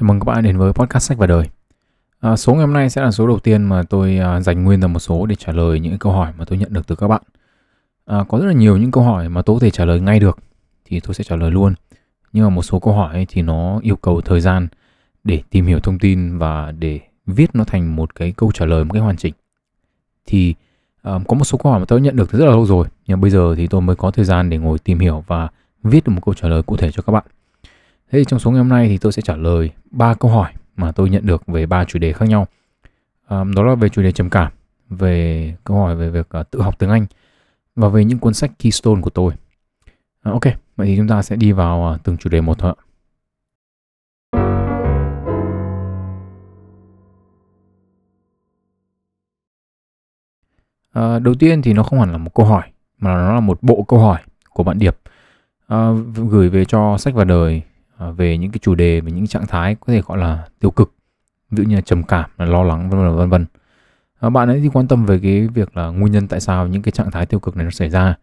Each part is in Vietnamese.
Chào mừng các bạn đến với podcast sách và đời. À, số ngày hôm nay sẽ là số đầu tiên mà tôi à, dành nguyên ra một số để trả lời những câu hỏi mà tôi nhận được từ các bạn. À, có rất là nhiều những câu hỏi mà tôi có thể trả lời ngay được thì tôi sẽ trả lời luôn. Nhưng mà một số câu hỏi thì nó yêu cầu thời gian để tìm hiểu thông tin và để viết nó thành một cái câu trả lời một cái hoàn chỉnh. Thì à, có một số câu hỏi mà tôi nhận được từ rất là lâu rồi nhưng bây giờ thì tôi mới có thời gian để ngồi tìm hiểu và viết được một câu trả lời cụ thể cho các bạn. Thế thì trong số ngày hôm nay thì tôi sẽ trả lời ba câu hỏi mà tôi nhận được về ba chủ đề khác nhau. À, đó là về chủ đề trầm cảm, về câu hỏi về việc uh, tự học tiếng Anh và về những cuốn sách Keystone của tôi. À, ok, vậy thì chúng ta sẽ đi vào uh, từng chủ đề một thôi ạ. À, đầu tiên thì nó không hẳn là một câu hỏi mà nó là một bộ câu hỏi của bạn Điệp à, gửi về cho sách và đời À, về những cái chủ đề về những trạng thái có thể gọi là tiêu cực ví dụ như là trầm cảm là lo lắng vân vân vân vân. À, bạn ấy thì quan tâm về cái việc là nguyên nhân tại sao những cái trạng thái tiêu cực này nó xảy ra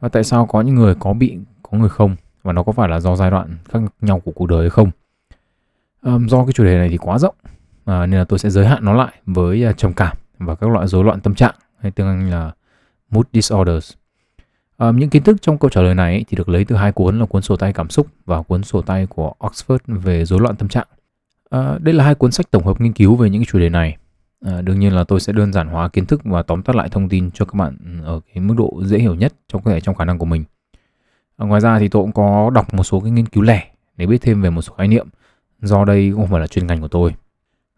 và tại sao có những người có bị có người không và nó có phải là do giai đoạn khác nhau của cuộc đời hay không. Do cái chủ đề này thì quá rộng à, nên là tôi sẽ giới hạn nó lại với à, trầm cảm và các loại rối loạn tâm trạng hay tiếng Anh là mood disorders. À, những kiến thức trong câu trả lời này thì được lấy từ hai cuốn là cuốn sổ tay cảm xúc và cuốn sổ tay của Oxford về rối loạn tâm trạng. À, đây là hai cuốn sách tổng hợp nghiên cứu về những chủ đề này. À, đương nhiên là tôi sẽ đơn giản hóa kiến thức và tóm tắt lại thông tin cho các bạn ở cái mức độ dễ hiểu nhất trong có thể trong khả năng của mình. À, ngoài ra thì tôi cũng có đọc một số cái nghiên cứu lẻ để biết thêm về một số khái niệm do đây không phải là chuyên ngành của tôi.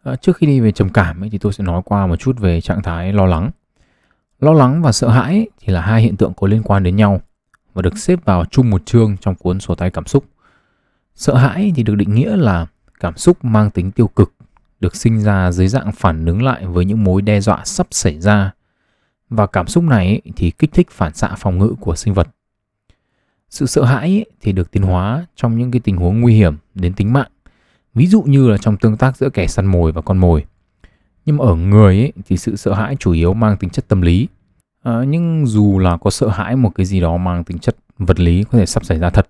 À, trước khi đi về trầm cảm ấy, thì tôi sẽ nói qua một chút về trạng thái lo lắng. Lo lắng và sợ hãi thì là hai hiện tượng có liên quan đến nhau và được xếp vào chung một chương trong cuốn sổ tay cảm xúc. Sợ hãi thì được định nghĩa là cảm xúc mang tính tiêu cực, được sinh ra dưới dạng phản ứng lại với những mối đe dọa sắp xảy ra. Và cảm xúc này thì kích thích phản xạ phòng ngự của sinh vật. Sự sợ hãi thì được tiến hóa trong những cái tình huống nguy hiểm đến tính mạng. Ví dụ như là trong tương tác giữa kẻ săn mồi và con mồi nhưng mà ở người ấy, thì sự sợ hãi chủ yếu mang tính chất tâm lý. À, nhưng dù là có sợ hãi một cái gì đó mang tính chất vật lý có thể sắp xảy ra thật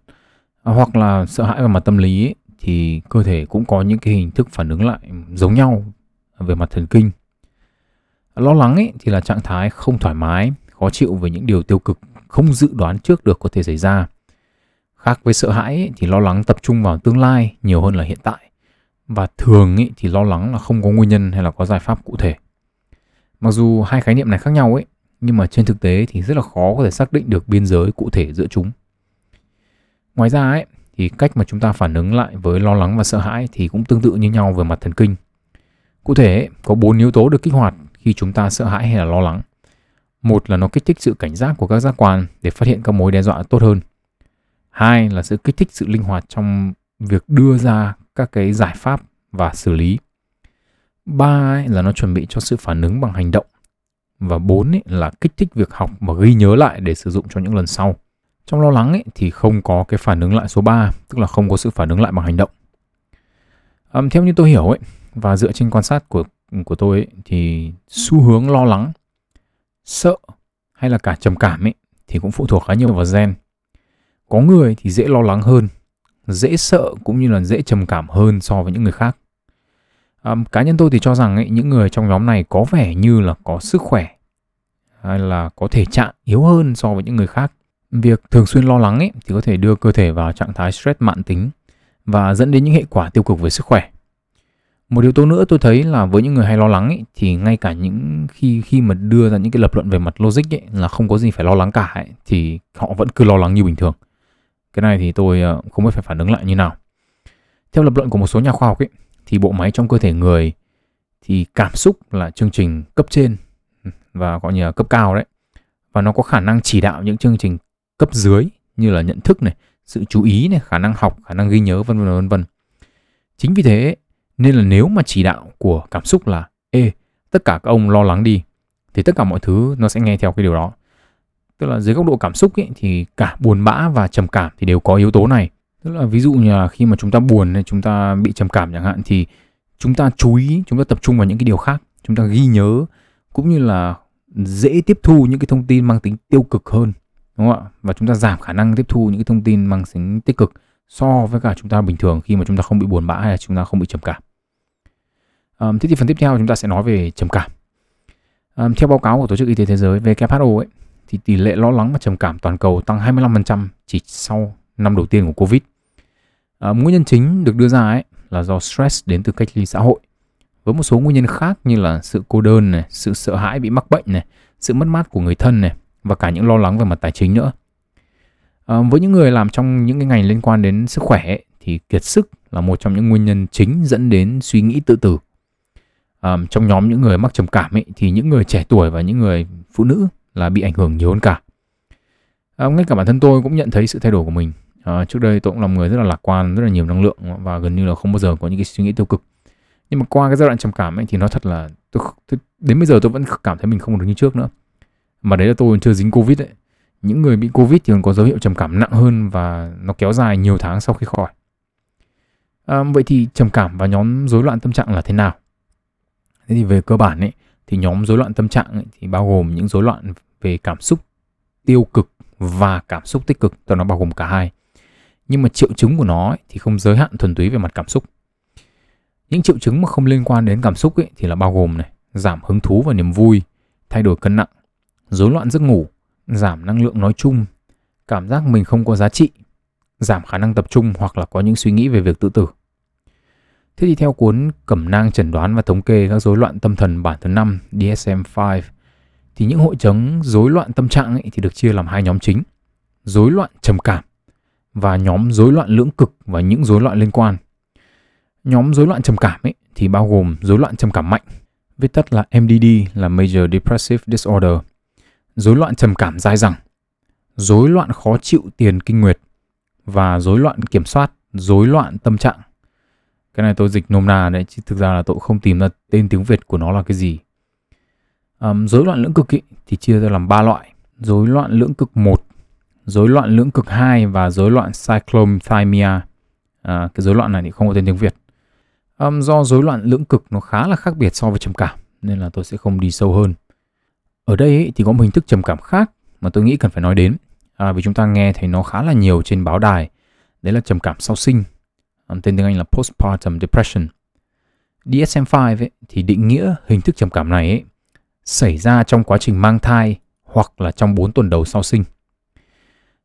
à, hoặc là sợ hãi về mặt tâm lý ấy, thì cơ thể cũng có những cái hình thức phản ứng lại giống nhau về mặt thần kinh. Lo lắng ấy thì là trạng thái không thoải mái khó chịu về những điều tiêu cực không dự đoán trước được có thể xảy ra. Khác với sợ hãi ấy, thì lo lắng tập trung vào tương lai nhiều hơn là hiện tại và thường ý, thì lo lắng là không có nguyên nhân hay là có giải pháp cụ thể. Mặc dù hai khái niệm này khác nhau ấy, nhưng mà trên thực tế thì rất là khó có thể xác định được biên giới cụ thể giữa chúng. Ngoài ra ấy, thì cách mà chúng ta phản ứng lại với lo lắng và sợ hãi thì cũng tương tự như nhau về mặt thần kinh. Cụ thể, ấy, có bốn yếu tố được kích hoạt khi chúng ta sợ hãi hay là lo lắng. Một là nó kích thích sự cảnh giác của các giác quan để phát hiện các mối đe dọa tốt hơn. Hai là sự kích thích sự linh hoạt trong việc đưa ra các cái giải pháp và xử lý. Ba ấy là nó chuẩn bị cho sự phản ứng bằng hành động. Và bốn ấy là kích thích việc học và ghi nhớ lại để sử dụng cho những lần sau. Trong lo lắng ấy thì không có cái phản ứng lại số 3, tức là không có sự phản ứng lại bằng hành động. à, theo như tôi hiểu ấy và dựa trên quan sát của của tôi ấy, thì xu hướng lo lắng, sợ hay là cả trầm cảm ấy thì cũng phụ thuộc khá nhiều vào gen. Có người thì dễ lo lắng hơn dễ sợ cũng như là dễ trầm cảm hơn so với những người khác. à, cá nhân tôi thì cho rằng ấy, những người trong nhóm này có vẻ như là có sức khỏe hay là có thể trạng yếu hơn so với những người khác. Việc thường xuyên lo lắng ấy, thì có thể đưa cơ thể vào trạng thái stress mãn tính và dẫn đến những hệ quả tiêu cực về sức khỏe. Một yếu tố nữa tôi thấy là với những người hay lo lắng ấy, thì ngay cả những khi khi mà đưa ra những cái lập luận về mặt logic ấy, là không có gì phải lo lắng cả ấy, thì họ vẫn cứ lo lắng như bình thường. Cái này thì tôi ờ, không biết phải phản ứng lại như nào. Theo lập luận của một số nhà khoa học ấy, thì bộ máy trong cơ thể người thì cảm xúc là chương trình cấp trên và gọi như là cấp cao đấy. Và nó có khả năng chỉ đạo những chương trình cấp dưới như là nhận thức này, sự chú ý này, khả năng học, khả năng ghi nhớ vân vân vân vân. Chính vì thế nên là nếu mà chỉ đạo của cảm xúc là ê tất cả các ông lo lắng đi thì tất cả mọi thứ nó sẽ nghe theo cái điều đó tức là dưới góc độ cảm xúc ấy, thì cả buồn bã và trầm cảm thì đều có yếu tố này tức là ví dụ như là khi mà chúng ta buồn hay chúng ta bị trầm cảm chẳng hạn thì chúng ta chú ý chúng ta tập trung vào những cái điều khác chúng ta ghi nhớ cũng như là dễ tiếp thu những cái thông tin mang tính tiêu cực hơn đúng không ạ và chúng ta giảm khả năng tiếp thu những cái thông tin mang tính tích cực so với cả chúng ta bình thường khi mà chúng ta không bị buồn bã hay là chúng ta không bị trầm cảm. Um, thế thì phần tiếp theo chúng ta sẽ nói về trầm cảm. Um, theo báo cáo của Tổ chức Y tế Thế giới WHO ấy, thì tỷ lệ lo lắng và trầm cảm toàn cầu tăng 25% chỉ sau năm đầu tiên của Covid. À, nguyên nhân chính được đưa ra ấy là do stress đến từ cách ly xã hội. Với một số nguyên nhân khác như là sự cô đơn này, sự sợ hãi bị mắc bệnh này, sự mất mát của người thân này và cả những lo lắng về mặt tài chính nữa. À, với những người làm trong những cái ngành liên quan đến sức khỏe ấy, thì kiệt sức là một trong những nguyên nhân chính dẫn đến suy nghĩ tự tử. À, trong nhóm những người mắc trầm cảm ấy, thì những người trẻ tuổi và những người phụ nữ là bị ảnh hưởng nhiều hơn cả. À, ngay cả bản thân tôi cũng nhận thấy sự thay đổi của mình. À, trước đây tôi cũng là một người rất là lạc quan, rất là nhiều năng lượng và gần như là không bao giờ có những cái suy nghĩ tiêu cực. Nhưng mà qua cái giai đoạn trầm cảm ấy thì nó thật là tôi, tôi đến bây giờ tôi vẫn cảm thấy mình không được như trước nữa. Mà đấy là tôi chưa dính Covid ấy những người bị Covid thì còn có dấu hiệu trầm cảm nặng hơn và nó kéo dài nhiều tháng sau khi khỏi. À, vậy thì trầm cảm và nhóm rối loạn tâm trạng là thế nào? Thế thì về cơ bản ấy, thì nhóm rối loạn tâm trạng ấy, thì bao gồm những rối loạn về cảm xúc tiêu cực và cảm xúc tích cực, tức nó bao gồm cả hai. Nhưng mà triệu chứng của nó ấy, thì không giới hạn thuần túy về mặt cảm xúc. Những triệu chứng mà không liên quan đến cảm xúc ấy, thì là bao gồm này, giảm hứng thú và niềm vui, thay đổi cân nặng, rối loạn giấc ngủ, giảm năng lượng nói chung, cảm giác mình không có giá trị, giảm khả năng tập trung hoặc là có những suy nghĩ về việc tự tử. Thế thì theo cuốn Cẩm nang chẩn đoán và thống kê các rối loạn tâm thần bản thứ 5 DSM-5 thì những hội chứng rối loạn tâm trạng ấy thì được chia làm hai nhóm chính. Rối loạn trầm cảm và nhóm rối loạn lưỡng cực và những rối loạn liên quan. Nhóm rối loạn trầm cảm ấy thì bao gồm rối loạn trầm cảm mạnh, viết tắt là MDD là Major Depressive Disorder rối loạn trầm cảm dai dẳng, rối loạn khó chịu tiền kinh nguyệt và rối loạn kiểm soát, rối loạn tâm trạng. Cái này tôi dịch nôm na đấy chứ thực ra là tôi không tìm ra tên tiếng Việt của nó là cái gì. Um, rối loạn lưỡng cực ý, thì chia ra làm ba loại. Rối loạn lưỡng cực 1, rối loạn lưỡng cực 2 và rối loạn cyclothymia. À, cái rối loạn này thì không có tên tiếng Việt. Um, do rối loạn lưỡng cực nó khá là khác biệt so với trầm cảm nên là tôi sẽ không đi sâu hơn. Ở đây ý, thì có một hình thức trầm cảm khác mà tôi nghĩ cần phải nói đến à, vì chúng ta nghe thấy nó khá là nhiều trên báo đài. Đấy là trầm cảm sau sinh, tên tiếng Anh là postpartum depression. DSM-5 ấy, thì định nghĩa hình thức trầm cảm này ấy, xảy ra trong quá trình mang thai hoặc là trong 4 tuần đầu sau sinh.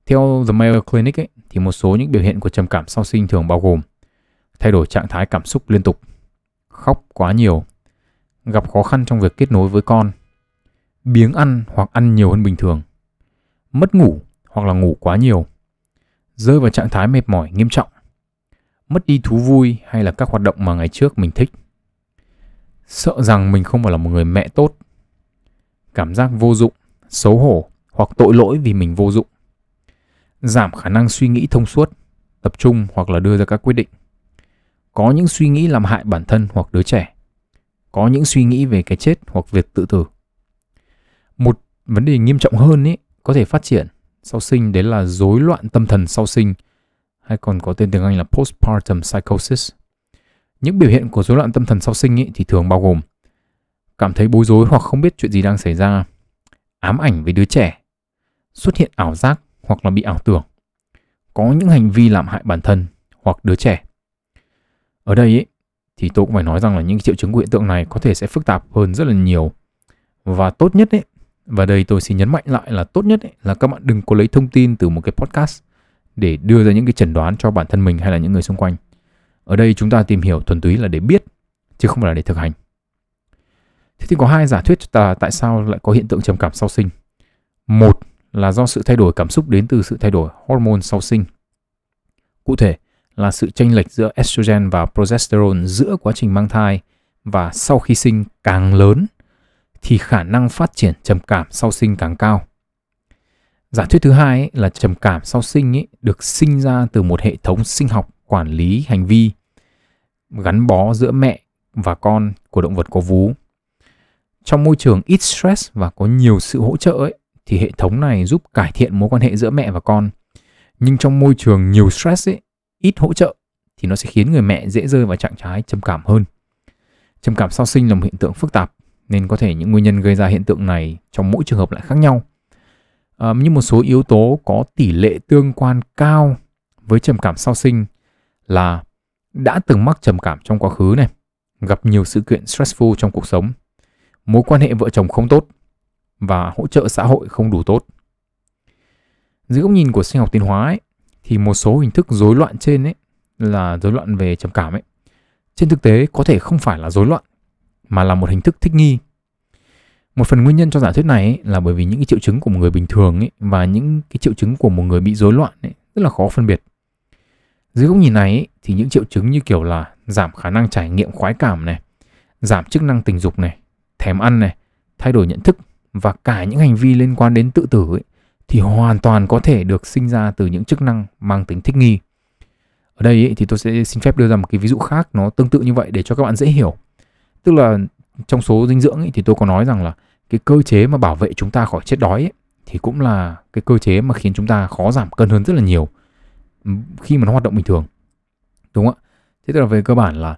Theo The Mayo Clinic ấy, thì một số những biểu hiện của trầm cảm sau sinh thường bao gồm thay đổi trạng thái cảm xúc liên tục, khóc quá nhiều, gặp khó khăn trong việc kết nối với con, biếng ăn hoặc ăn nhiều hơn bình thường, mất ngủ hoặc là ngủ quá nhiều, rơi vào trạng thái mệt mỏi nghiêm trọng, mất đi thú vui hay là các hoạt động mà ngày trước mình thích, sợ rằng mình không phải là một người mẹ tốt, cảm giác vô dụng, xấu hổ hoặc tội lỗi vì mình vô dụng, giảm khả năng suy nghĩ thông suốt, tập trung hoặc là đưa ra các quyết định, có những suy nghĩ làm hại bản thân hoặc đứa trẻ, có những suy nghĩ về cái chết hoặc việc tự tử. Một vấn đề nghiêm trọng hơn ấy có thể phát triển sau sinh đấy là rối loạn tâm thần sau sinh hay còn có tên tiếng Anh là postpartum psychosis. Những biểu hiện của rối loạn tâm thần sau sinh ý thì thường bao gồm cảm thấy bối rối hoặc không biết chuyện gì đang xảy ra, ám ảnh với đứa trẻ, xuất hiện ảo giác hoặc là bị ảo tưởng, có những hành vi làm hại bản thân hoặc đứa trẻ. Ở đây ý, thì tôi cũng phải nói rằng là những triệu chứng của hiện tượng này có thể sẽ phức tạp hơn rất là nhiều. Và tốt nhất ấy và đây tôi xin nhấn mạnh lại là tốt nhất ấy, là các bạn đừng có lấy thông tin từ một cái podcast để đưa ra những cái chẩn đoán cho bản thân mình hay là những người xung quanh. Ở đây chúng ta tìm hiểu thuần túy là để biết, chứ không phải là để thực hành. Thế thì có hai giả thuyết cho ta tại sao lại có hiện tượng trầm cảm sau sinh. Một là do sự thay đổi cảm xúc đến từ sự thay đổi hormone sau sinh. Cụ thể là sự chênh lệch giữa estrogen và progesterone giữa quá trình mang thai và sau khi sinh càng lớn thì khả năng phát triển trầm cảm sau sinh càng cao. Giả thuyết thứ hai ấy, là trầm cảm sau sinh ấy, được sinh ra từ một hệ thống sinh học quản lý hành vi gắn bó giữa mẹ và con của động vật có vú. Trong môi trường ít stress và có nhiều sự hỗ trợ ấy, thì hệ thống này giúp cải thiện mối quan hệ giữa mẹ và con. Nhưng trong môi trường nhiều stress ấy, ít hỗ trợ thì nó sẽ khiến người mẹ dễ rơi vào trạng thái trầm cảm hơn. Trầm cảm sau sinh là một hiện tượng phức tạp nên có thể những nguyên nhân gây ra hiện tượng này trong mỗi trường hợp lại khác nhau um, nhưng một số yếu tố có tỷ lệ tương quan cao với trầm cảm sau sinh là đã từng mắc trầm cảm trong quá khứ này, gặp nhiều sự kiện stressful trong cuộc sống, mối quan hệ vợ chồng không tốt và hỗ trợ xã hội không đủ tốt. Dưới góc nhìn của sinh học tiến hóa ấy, thì một số hình thức rối loạn trên ấy là rối loạn về trầm cảm ấy. Trên thực tế có thể không phải là rối loạn mà là một hình thức thích nghi. Một phần nguyên nhân cho giả thuyết này ấy, là bởi vì những cái triệu chứng của một người bình thường ấy, và những cái triệu chứng của một người bị rối loạn ấy, rất là khó phân biệt. Dưới góc nhìn này ấy, thì những triệu chứng như kiểu là giảm khả năng trải nghiệm khoái cảm này, giảm chức năng tình dục này, thèm ăn này, thay đổi nhận thức và cả những hành vi liên quan đến tự tử ấy, thì hoàn toàn có thể được sinh ra từ những chức năng mang tính thích nghi. Ở đây ấy, thì tôi sẽ xin phép đưa ra một cái ví dụ khác nó tương tự như vậy để cho các bạn dễ hiểu. Tức là trong số dinh dưỡng ấy, thì tôi có nói rằng là cái cơ chế mà bảo vệ chúng ta khỏi chết đói ấy, thì cũng là cái cơ chế mà khiến chúng ta khó giảm cân hơn rất là nhiều khi mà nó hoạt động bình thường. Đúng không ạ? Thế tức là về cơ bản là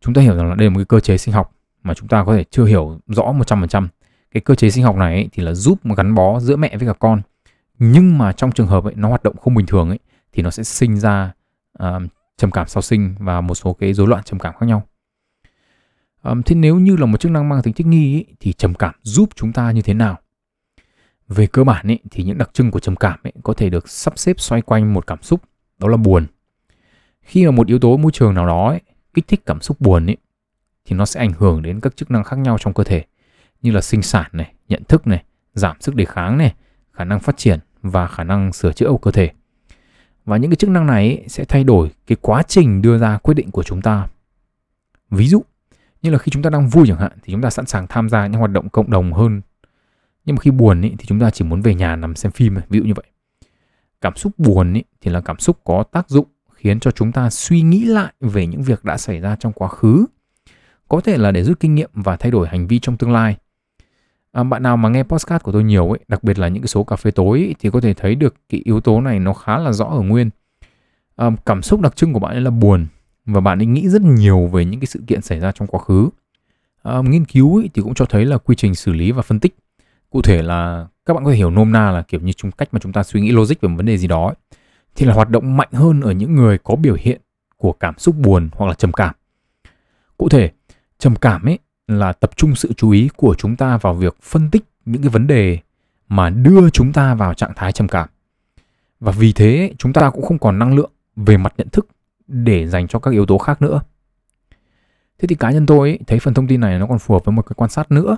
chúng ta hiểu rằng là đây là một cái cơ chế sinh học mà chúng ta có thể chưa hiểu rõ 100%. Cái cơ chế sinh học này ấy, thì là giúp gắn bó giữa mẹ với cả con. Nhưng mà trong trường hợp ấy, nó hoạt động không bình thường ấy, thì nó sẽ sinh ra uh, trầm cảm sau sinh và một số cái rối loạn trầm cảm khác nhau. Um, thế nếu như là một chức năng mang tính chất nghi ý, thì trầm cảm giúp chúng ta như thế nào? Về cơ bản ý, thì những đặc trưng của trầm cảm ý, có thể được sắp xếp xoay quanh một cảm xúc, đó là buồn. Khi mà một yếu tố môi trường nào đó ý, kích thích cảm xúc buồn ý, thì nó sẽ ảnh hưởng đến các chức năng khác nhau trong cơ thể như là sinh sản này, nhận thức này, giảm sức đề kháng này, khả năng phát triển và khả năng sửa chữa của cơ thể. Và những cái chức năng này ý, sẽ thay đổi cái quá trình đưa ra quyết định của chúng ta. Ví dụ như là khi chúng ta đang vui chẳng hạn thì chúng ta sẵn sàng tham gia những hoạt động cộng đồng hơn. Nhưng mà khi buồn ý, thì chúng ta chỉ muốn về nhà nằm xem phim ví dụ như vậy. Cảm xúc buồn ý, thì là cảm xúc có tác dụng khiến cho chúng ta suy nghĩ lại về những việc đã xảy ra trong quá khứ. Có thể là để rút kinh nghiệm và thay đổi hành vi trong tương lai. À, bạn nào mà nghe podcast của tôi nhiều ấy đặc biệt là những cái số cà phê tối ấy, thì có thể thấy được cái yếu tố này nó khá là rõ ở nguyên. À, cảm xúc đặc trưng của bạn ấy là buồn và bạn ấy nghĩ rất nhiều về những cái sự kiện xảy ra trong quá khứ. À, nghiên cứu ấy thì cũng cho thấy là quy trình xử lý và phân tích. Cụ thể là các bạn có thể hiểu nôm na là kiểu như chúng cách mà chúng ta suy nghĩ logic về một vấn đề gì đó ấy, thì là hoạt động mạnh hơn ở những người có biểu hiện của cảm xúc buồn hoặc là trầm cảm. Cụ thể, trầm cảm ấy là tập trung sự chú ý của chúng ta vào việc phân tích những cái vấn đề mà đưa chúng ta vào trạng thái trầm cảm. Và vì thế chúng ta cũng không còn năng lượng về mặt nhận thức để dành cho các yếu tố khác nữa. Thế thì cá nhân tôi ấy, thấy phần thông tin này nó còn phù hợp với một cái quan sát nữa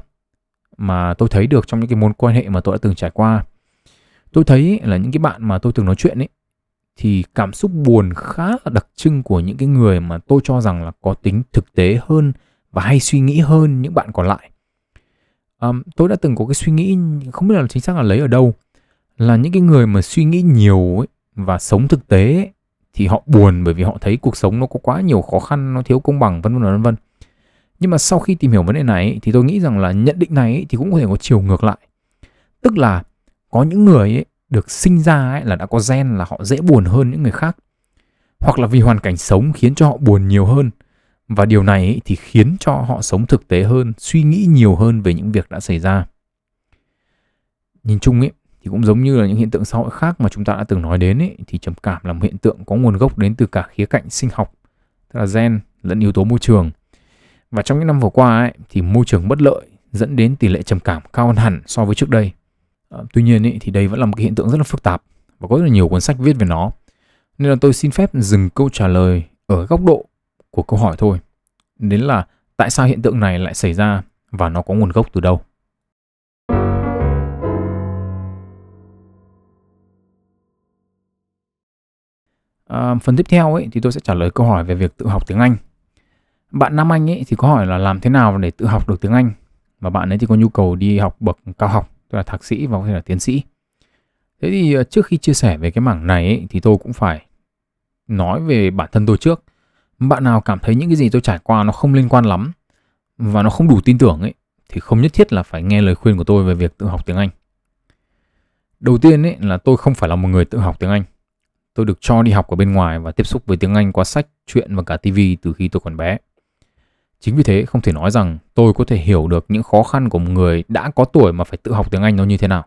mà tôi thấy được trong những cái mối quan hệ mà tôi đã từng trải qua. Tôi thấy là những cái bạn mà tôi từng nói chuyện ấy thì cảm xúc buồn khá là đặc trưng của những cái người mà tôi cho rằng là có tính thực tế hơn và hay suy nghĩ hơn những bạn còn lại. Um, tôi đã từng có cái suy nghĩ không biết là chính xác là lấy ở đâu là những cái người mà suy nghĩ nhiều ấy, và sống thực tế ấy, thì họ buồn bởi vì họ thấy cuộc sống nó có quá nhiều khó khăn nó thiếu công bằng vân vân vân vân. Nhưng mà sau khi tìm hiểu vấn đề này thì tôi nghĩ rằng là nhận định này thì cũng có thể có chiều ngược lại. Tức là có những người ấy, được sinh ra ấy, là đã có gen là họ dễ buồn hơn những người khác. Hoặc là vì hoàn cảnh sống khiến cho họ buồn nhiều hơn. Và điều này ấy, thì khiến cho họ sống thực tế hơn suy nghĩ nhiều hơn về những việc đã xảy ra. Nhìn chung ấy thì cũng giống như là những hiện tượng xã hội khác mà chúng ta đã từng nói đến ấy, thì trầm cảm là một hiện tượng có nguồn gốc đến từ cả khía cạnh sinh học tức là gen lẫn yếu tố môi trường. Và trong những năm vừa qua ấy, thì môi trường bất lợi dẫn đến tỷ lệ trầm cảm cao hơn hẳn so với trước đây. À, tuy nhiên ấy, thì đây vẫn là một cái hiện tượng rất là phức tạp và có rất là nhiều cuốn sách viết về nó. Nên là tôi xin phép dừng câu trả lời ở góc độ của câu hỏi thôi. Đến là tại sao hiện tượng này lại xảy ra và nó có nguồn gốc từ đâu? À, phần tiếp theo ấy thì tôi sẽ trả lời câu hỏi về việc tự học tiếng Anh. Bạn Nam Anh ấy thì có hỏi là làm thế nào để tự học được tiếng Anh và bạn ấy thì có nhu cầu đi học bậc cao học, tức là thạc sĩ và có thể là tiến sĩ. Thế thì ờ, trước khi chia sẻ về cái mảng này ấy, thì tôi cũng phải nói về bản thân tôi trước. Bạn nào cảm thấy những cái gì tôi trải qua nó không liên quan lắm và nó không đủ tin tưởng ấy thì không nhất thiết là phải nghe lời khuyên của tôi về việc tự học tiếng Anh. Đầu tiên ấy là tôi không phải là một người tự học tiếng Anh Tôi được cho đi học ở bên ngoài và tiếp xúc với tiếng Anh qua sách, truyện và cả TV từ khi tôi còn bé. Chính vì thế không thể nói rằng tôi có thể hiểu được những khó khăn của một người đã có tuổi mà phải tự học tiếng Anh nó như thế nào.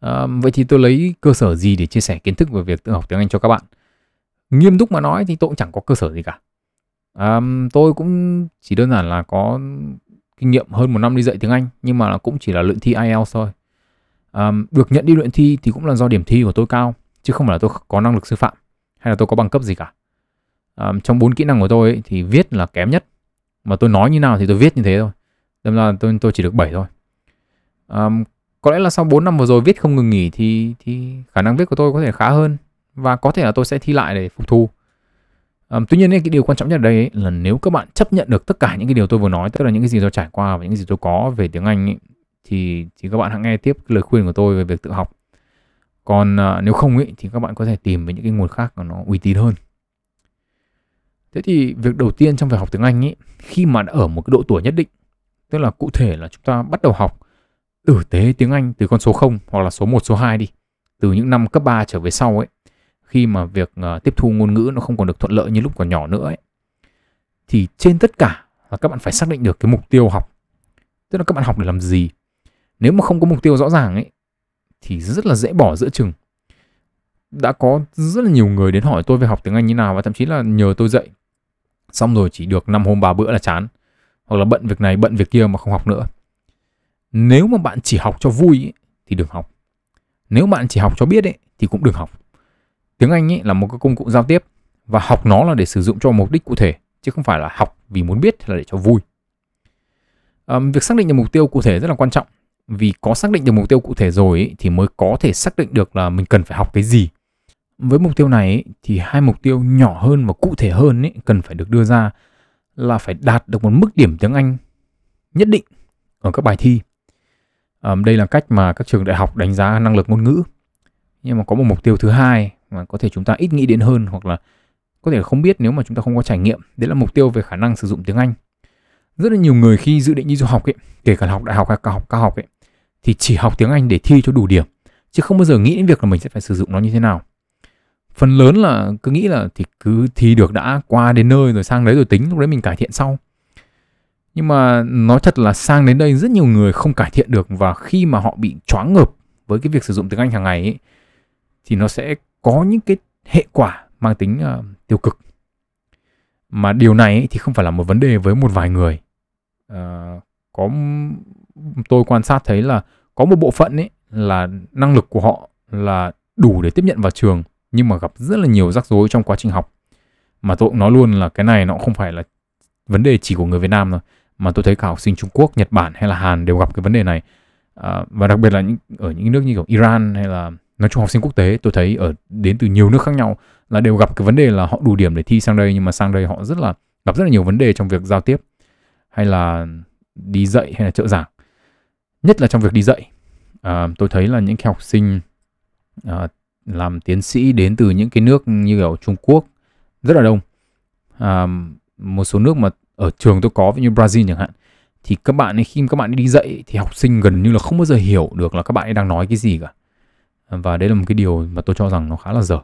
À, vậy thì tôi lấy cơ sở gì để chia sẻ kiến thức về việc tự học tiếng Anh cho các bạn? Nghiêm túc mà nói thì tôi cũng chẳng có cơ sở gì cả. À, tôi cũng chỉ đơn giản là có kinh nghiệm hơn một năm đi dạy tiếng Anh nhưng mà cũng chỉ là luyện thi IELTS thôi. À, được nhận đi luyện thi thì cũng là do điểm thi của tôi cao chứ không phải là tôi có năng lực sư phạm hay là tôi có bằng cấp gì cả. À, trong bốn kỹ năng của tôi ấy, thì viết là kém nhất mà tôi nói như nào thì tôi viết như thế thôi. Đâm ra tôi tôi chỉ được 7 thôi. À, có lẽ là sau 4 năm vừa rồi viết không ngừng nghỉ thì thì khả năng viết của tôi có thể khá hơn và có thể là tôi sẽ thi lại để phục thu. à, tuy nhiên cái điều quan trọng nhất ở đây ấy, là nếu các bạn chấp nhận được tất cả những cái điều tôi vừa nói, tức là những cái gì tôi trải qua và những cái gì tôi có về tiếng Anh ấy, thì thì các bạn hãy nghe tiếp lời khuyên của tôi về việc tự học. Còn uh, nếu không ấy thì các bạn có thể tìm với những cái nguồn khác mà nó uy tín hơn. Thế thì việc đầu tiên trong việc học tiếng Anh ấy, khi mà đã ở một cái độ tuổi nhất định, tức là cụ thể là chúng ta bắt đầu học tử tế tiếng Anh từ con số 0 hoặc là số 1, số 2 đi, từ những năm cấp 3 trở về sau ấy, khi mà việc uh, tiếp thu ngôn ngữ nó không còn được thuận lợi như lúc còn nhỏ nữa ấy, thì trên tất cả là các bạn phải xác định được cái mục tiêu học. Tức là các bạn học để làm gì. Nếu mà không có mục tiêu rõ ràng ấy thì rất là dễ bỏ giữa chừng. Đã có rất là nhiều người đến hỏi tôi về học tiếng Anh như nào và thậm chí là nhờ tôi dạy. Xong rồi chỉ được năm hôm ba bữa là chán. Hoặc là bận việc này, bận việc kia mà không học nữa. Nếu mà bạn chỉ học cho vui ấy, thì đừng học. Nếu bạn chỉ học cho biết ấy, thì cũng đừng học tiếng Anh ấy là một cái công cụ giao tiếp và học nó là để sử dụng cho mục đích cụ thể chứ không phải là học vì muốn biết hay là để cho vui. à, việc xác định được mục tiêu cụ thể rất là quan trọng vì có xác định được mục tiêu cụ thể rồi ý, thì mới có thể xác định được là mình cần phải học cái gì. Với mục tiêu này ý, thì hai mục tiêu nhỏ hơn và cụ thể hơn ấy, cần phải được đưa ra là phải đạt được một mức điểm tiếng Anh nhất định ở các bài thi. à, đây là cách mà các trường đại học đánh giá năng lực ngôn ngữ. Nhưng mà có một mục tiêu thứ hai mà có thể chúng ta ít nghĩ đến hơn hoặc là có thể không biết nếu mà chúng ta không có trải nghiệm đấy là mục tiêu về khả năng sử dụng tiếng Anh rất là nhiều người khi dự định đi du học ấy kể cả học đại học hay cao học cao học ấy thì chỉ học tiếng Anh để thi cho đủ điểm chứ không bao giờ nghĩ đến việc là mình sẽ phải sử dụng nó như thế nào. Phần lớn là cứ nghĩ là thì cứ thi được đã qua đến nơi rồi sang đấy rồi tính lúc đấy mình cải thiện sau. Nhưng mà nói thật là sang đến đây rất nhiều người không cải thiện được và khi mà họ bị choáng ngợp với cái việc sử dụng tiếng Anh hàng ngày ấy, thì nó sẽ có những cái hệ quả mang tính uh, tiêu cực. Mà điều này ấy, thì không phải là một vấn đề với một vài người. Uh, có tôi quan sát thấy là có một bộ phận ấy là năng lực của họ là đủ để tiếp nhận vào trường nhưng mà gặp rất là nhiều rắc rối trong quá trình học. Mà tôi cũng nói luôn là cái này nó không phải là vấn đề chỉ của người Việt Nam thôi mà tôi thấy cả học sinh Trung Quốc, Nhật Bản hay là Hàn đều gặp cái vấn đề này. À, và đặc biệt là những ở những nước như kiểu Iran hay là nói chung học sinh quốc tế tôi thấy ở đến từ nhiều nước khác nhau là đều gặp cái vấn đề là họ đủ điểm để thi sang đây nhưng mà sang đây họ rất là gặp rất là nhiều vấn đề trong việc giao tiếp hay là đi dạy hay là trợ giảng nhất là trong việc đi dạy. À, tôi thấy là những cái học sinh à, làm tiến sĩ đến từ những cái nước như kiểu Trung Quốc rất là đông. À, một số nước mà ở trường tôi có ví như Brazil chẳng hạn thì các bạn ấy khi các bạn đi dạy thì học sinh gần như là không bao giờ hiểu được là các bạn ấy đang nói cái gì cả. Và đấy là một cái điều mà tôi cho rằng nó khá là dở.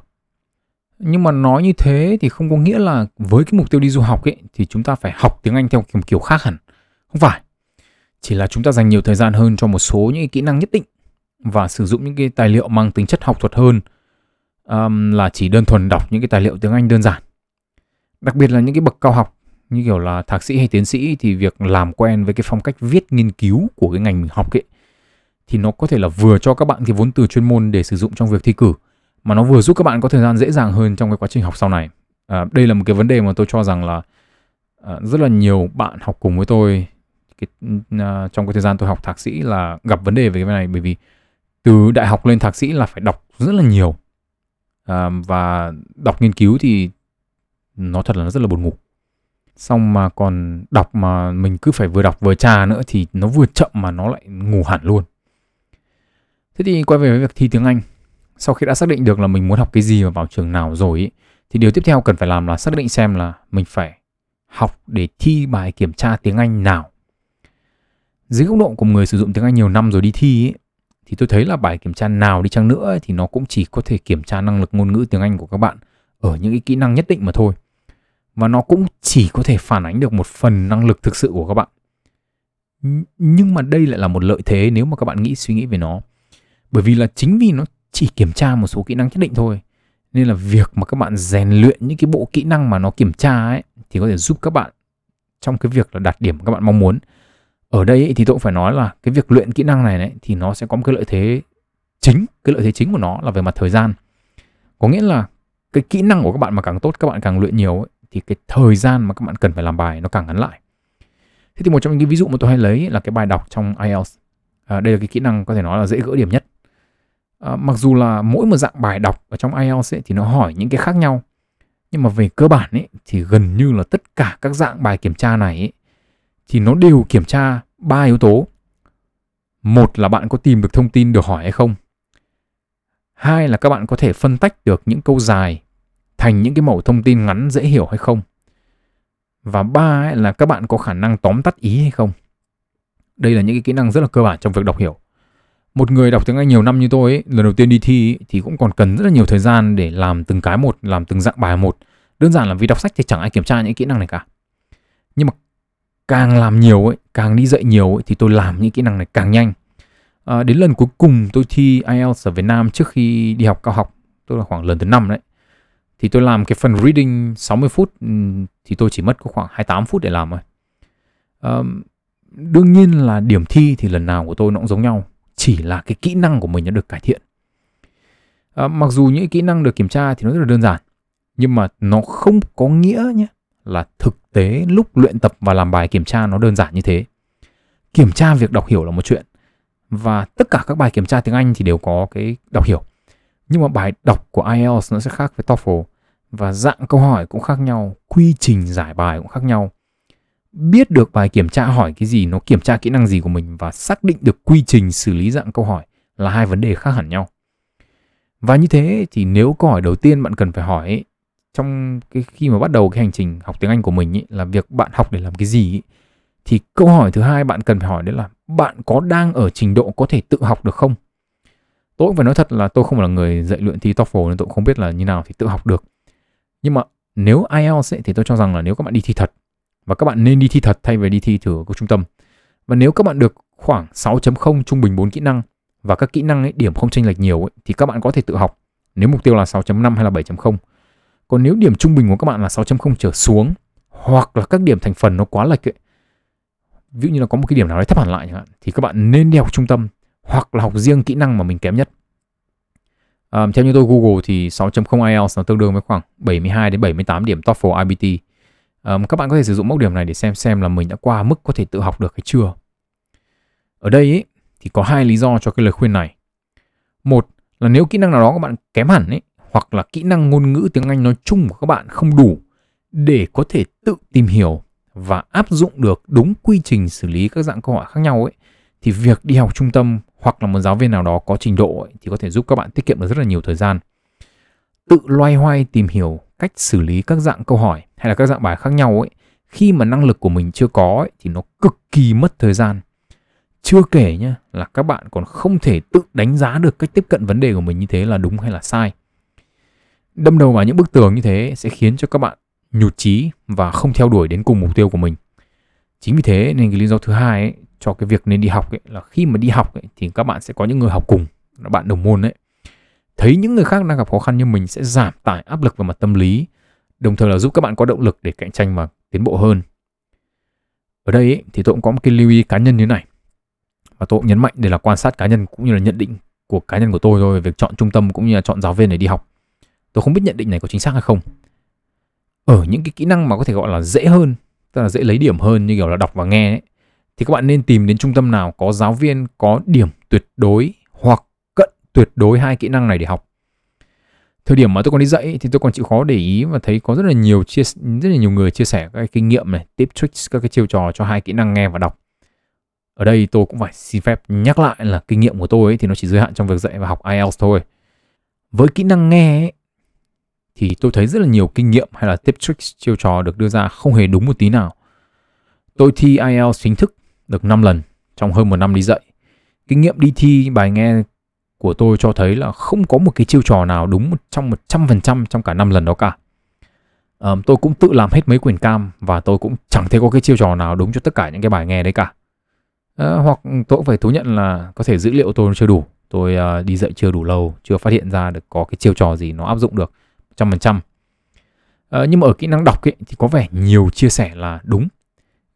Nhưng mà nói như thế thì không có nghĩa là với cái mục tiêu đi du học ấy thì chúng ta phải học tiếng Anh theo kiểu, kiểu khác hẳn. Không phải chỉ là chúng ta dành nhiều thời gian hơn cho một số những kỹ năng nhất định và sử dụng những cái tài liệu mang tính chất học thuật hơn um, là chỉ đơn thuần đọc những cái tài liệu tiếng Anh đơn giản. Đặc biệt là những cái bậc cao học như kiểu là thạc sĩ hay tiến sĩ thì việc làm quen với cái phong cách viết nghiên cứu của cái ngành mình học ấy thì nó có thể là vừa cho các bạn cái vốn từ chuyên môn để sử dụng trong việc thi cử mà nó vừa giúp các bạn có thời gian dễ dàng hơn trong cái quá trình học sau này. À, đây là một cái vấn đề mà tôi cho rằng là à, rất là nhiều bạn học cùng với tôi cái, uh, trong cái thời gian tôi học thạc sĩ là gặp vấn đề về cái này bởi vì từ đại học lên thạc sĩ là phải đọc rất là nhiều à, và đọc nghiên cứu thì nó thật là nó rất là buồn ngủ xong mà còn đọc mà mình cứ phải vừa đọc vừa trà nữa thì nó vừa chậm mà nó lại ngủ hẳn luôn Thế thì quay về với việc thi tiếng Anh. Sau khi đã xác định được là mình muốn học cái gì và vào trường nào rồi ý, thì điều tiếp theo cần phải làm là xác định xem là mình phải học để thi bài kiểm tra tiếng Anh nào. Dưới góc độ của người sử dụng tiếng Anh nhiều năm rồi đi thi ấy, thì tôi thấy là bài kiểm tra nào đi chăng nữa thì nó cũng chỉ có thể kiểm tra năng lực ngôn ngữ tiếng Anh của các bạn ở những cái kỹ năng nhất định mà thôi. Và nó cũng chỉ có thể phản ánh được một phần năng lực thực sự của các bạn. Nhưng mà đây lại là một lợi thế nếu mà các bạn nghĩ suy nghĩ về nó bởi vì là chính vì nó chỉ kiểm tra một số kỹ năng nhất định thôi nên là việc mà các bạn rèn luyện những cái bộ kỹ năng mà nó kiểm tra ấy thì có thể giúp các bạn trong cái việc là đạt điểm các bạn mong muốn ở đây ấy, thì tôi cũng phải nói là cái việc luyện kỹ năng này đấy thì nó sẽ có một cái lợi thế chính cái lợi thế chính của nó là về mặt thời gian. Có nghĩa là cái kỹ năng của các bạn mà càng tốt các bạn càng luyện nhiều ấy, thì cái thời gian mà các bạn cần phải làm bài nó càng ngắn lại. Thế thì một trong những cái ví dụ mà tôi hay lấy là cái bài đọc trong IELTS à, đây là cái kỹ năng có thể nói là dễ gỡ điểm nhất. À, mặc dù là mỗi một dạng bài đọc ở trong IELTS ấy, thì nó hỏi những cái khác nhau nhưng mà về cơ bản ấy thì gần như là tất cả các dạng bài kiểm tra này ấy, thì nó đều kiểm tra ba yếu tố. Một là bạn có tìm được thông tin được hỏi hay không. Hai là các bạn có thể phân tách được những câu dài thành những cái mẫu thông tin ngắn dễ hiểu hay không. Và ba ấy là các bạn có khả năng tóm tắt ý hay không. Đây là những cái kỹ năng rất là cơ bản trong việc đọc hiểu. Một người đọc tiếng Anh nhiều năm như tôi ấy, lần đầu tiên đi thi ấy, thì cũng còn cần rất là nhiều thời gian để làm từng cái một, làm từng dạng bài một. Đơn giản là vì đọc sách thì chẳng ai kiểm tra những kỹ năng này cả. Nhưng mà càng làm nhiều ấy, càng đi dạy nhiều ấy, thì tôi làm những kỹ năng này càng nhanh. À, đến lần cuối cùng tôi thi IELTS ở Việt Nam trước khi đi học cao học, tức là khoảng lần thứ năm đấy. Thì tôi làm cái phần reading 60 phút ừ, thì tôi chỉ mất có khoảng 28 phút để làm thôi. À, đương nhiên là điểm thi thì lần nào của tôi nó cũng giống nhau chỉ là cái kỹ năng của mình nó được cải thiện à, mặc dù những kỹ năng được kiểm tra thì nó rất là đơn giản nhưng mà nó không có nghĩa nhé là thực tế lúc luyện tập và làm bài kiểm tra nó đơn giản như thế. Kiểm tra việc đọc hiểu là một chuyện và tất cả các bài kiểm tra tiếng Anh thì đều có cái đọc hiểu. Nhưng mà bài đọc của IELTS nó sẽ khác với TOEFL và dạng câu hỏi cũng khác nhau quy trình giải bài cũng khác nhau. Biết được bài kiểm tra hỏi cái gì nó kiểm tra kỹ năng gì của mình và xác định được quy trình xử lý dạng câu hỏi là hai vấn đề khác hẳn nhau. Và như thế thì nếu câu hỏi đầu tiên bạn cần phải hỏi ấy, trong cái khi mà bắt đầu cái hành trình học tiếng Anh của mình ý, là việc bạn học để làm cái gì ý, thì câu hỏi thứ hai bạn cần phải hỏi đấy là bạn có đang ở trình độ có thể tự học được không tôi cũng phải nói thật là tôi không là người dạy luyện thi TOEFL nên tôi cũng không biết là như nào thì tự học được nhưng mà nếu IELTS ấy, thì tôi cho rằng là nếu các bạn đi thi thật và các bạn nên đi thi thật thay vì đi thi thử ở trung tâm. Và nếu các bạn được khoảng 6.0 trung bình 4 kỹ năng và các kỹ năng ấy, điểm không chênh lệch nhiều ấy, thì các bạn có thể tự học nếu mục tiêu là 6.5 hay là 7.0. Còn nếu điểm trung bình của các bạn là 6.0 trở xuống hoặc là các điểm thành phần nó quá lệch ấy, ví dụ như là có một cái điểm nào đấy thấp hẳn lại chẳng hạn thì các bạn nên đi học trung tâm hoặc là học riêng kỹ năng mà mình kém nhất. À, theo như tôi Google thì 6.0 IELTS nó tương đương với khoảng 72 đến 78 điểm TOEFL IBT À, các bạn có thể sử dụng mốc điểm này để xem xem là mình đã qua mức có thể tự học được hay chưa. Ở đây ấy, thì có hai lý do cho cái lời khuyên này. Một là nếu kỹ năng nào đó các bạn kém hẳn ấy hoặc là kỹ năng ngôn ngữ tiếng Anh nói chung của các bạn không đủ để có thể tự tìm hiểu và áp dụng được đúng quy trình xử lý các dạng câu hỏi khác nhau ấy thì việc đi học trung tâm hoặc là một giáo viên nào đó có trình độ ấy, thì có thể giúp các bạn tiết kiệm được rất là nhiều thời gian. Tự loay hoay tìm hiểu cách xử lý các dạng câu hỏi hay là các dạng bài khác nhau ấy khi mà năng lực của mình chưa có ấy, thì nó cực kỳ mất thời gian. Chưa kể nhá là các bạn còn không thể tự đánh giá được cách tiếp cận vấn đề của mình như thế là đúng hay là sai đâm đầu vào những bức tường như thế sẽ khiến cho các bạn nhụt chí và không theo đuổi đến cùng mục tiêu của mình. Chính vì thế nên cái lý do thứ hai ấy, cho cái việc nên đi học ấy, là khi mà đi học ấy, thì các bạn sẽ có những người học cùng là bạn đồng môn ấy. Thấy những người khác đang gặp khó khăn như mình sẽ giảm tải áp lực về mặt tâm lý đồng thời là giúp các bạn có động lực để cạnh tranh và tiến bộ hơn. Ở đây ấy, thì tôi cũng có một cái lưu ý cá nhân như này. Và tôi cũng nhấn mạnh đây là quan sát cá nhân cũng như là nhận định của cá nhân của tôi thôi việc chọn trung tâm cũng như là chọn giáo viên để đi học tôi không biết nhận định này có chính xác hay không. Ở những cái kỹ năng mà có thể gọi là dễ hơn tức là dễ lấy điểm hơn như kiểu là đọc và nghe ấy, thì các bạn nên tìm đến trung tâm nào có giáo viên có điểm tuyệt đối hoặc cận tuyệt đối hai kỹ năng này để học. Thời điểm mà tôi còn đi dạy thì tôi còn chịu khó để ý và thấy có rất là nhiều chia rất là nhiều người chia sẻ các cái kinh nghiệm này tip tricks các cái chiêu trò cho hai kỹ năng nghe và đọc. Ở đây tôi cũng phải xin phép nhắc lại là kinh nghiệm của tôi ấy, thì nó chỉ giới hạn trong việc dạy và học IELTS thôi. Với kỹ năng nghe ấy, thì tôi thấy rất là nhiều kinh nghiệm hay là tip tricks chiêu trò được đưa ra không hề đúng một tí nào tôi thi IELTS chính thức được 5 lần trong hơn một năm đi dạy kinh nghiệm đi thi bài nghe của tôi cho thấy là không có một cái chiêu trò nào đúng trong 100% trong cả năm lần đó cả. Um, tôi cũng tự làm hết mấy quyển cam và tôi cũng chẳng thấy có cái chiêu trò nào đúng cho tất cả những cái bài nghe đấy cả. Uh, hoặc tôi cũng phải thú nhận là có thể dữ liệu tôi chưa đủ tôi uh, đi dạy chưa đủ lâu chưa phát hiện ra được có cái chiêu trò gì nó áp dụng được trăm phần trăm. Ờ, nhưng mà ở kỹ năng đọc ấy, thì có vẻ nhiều chia sẻ là đúng.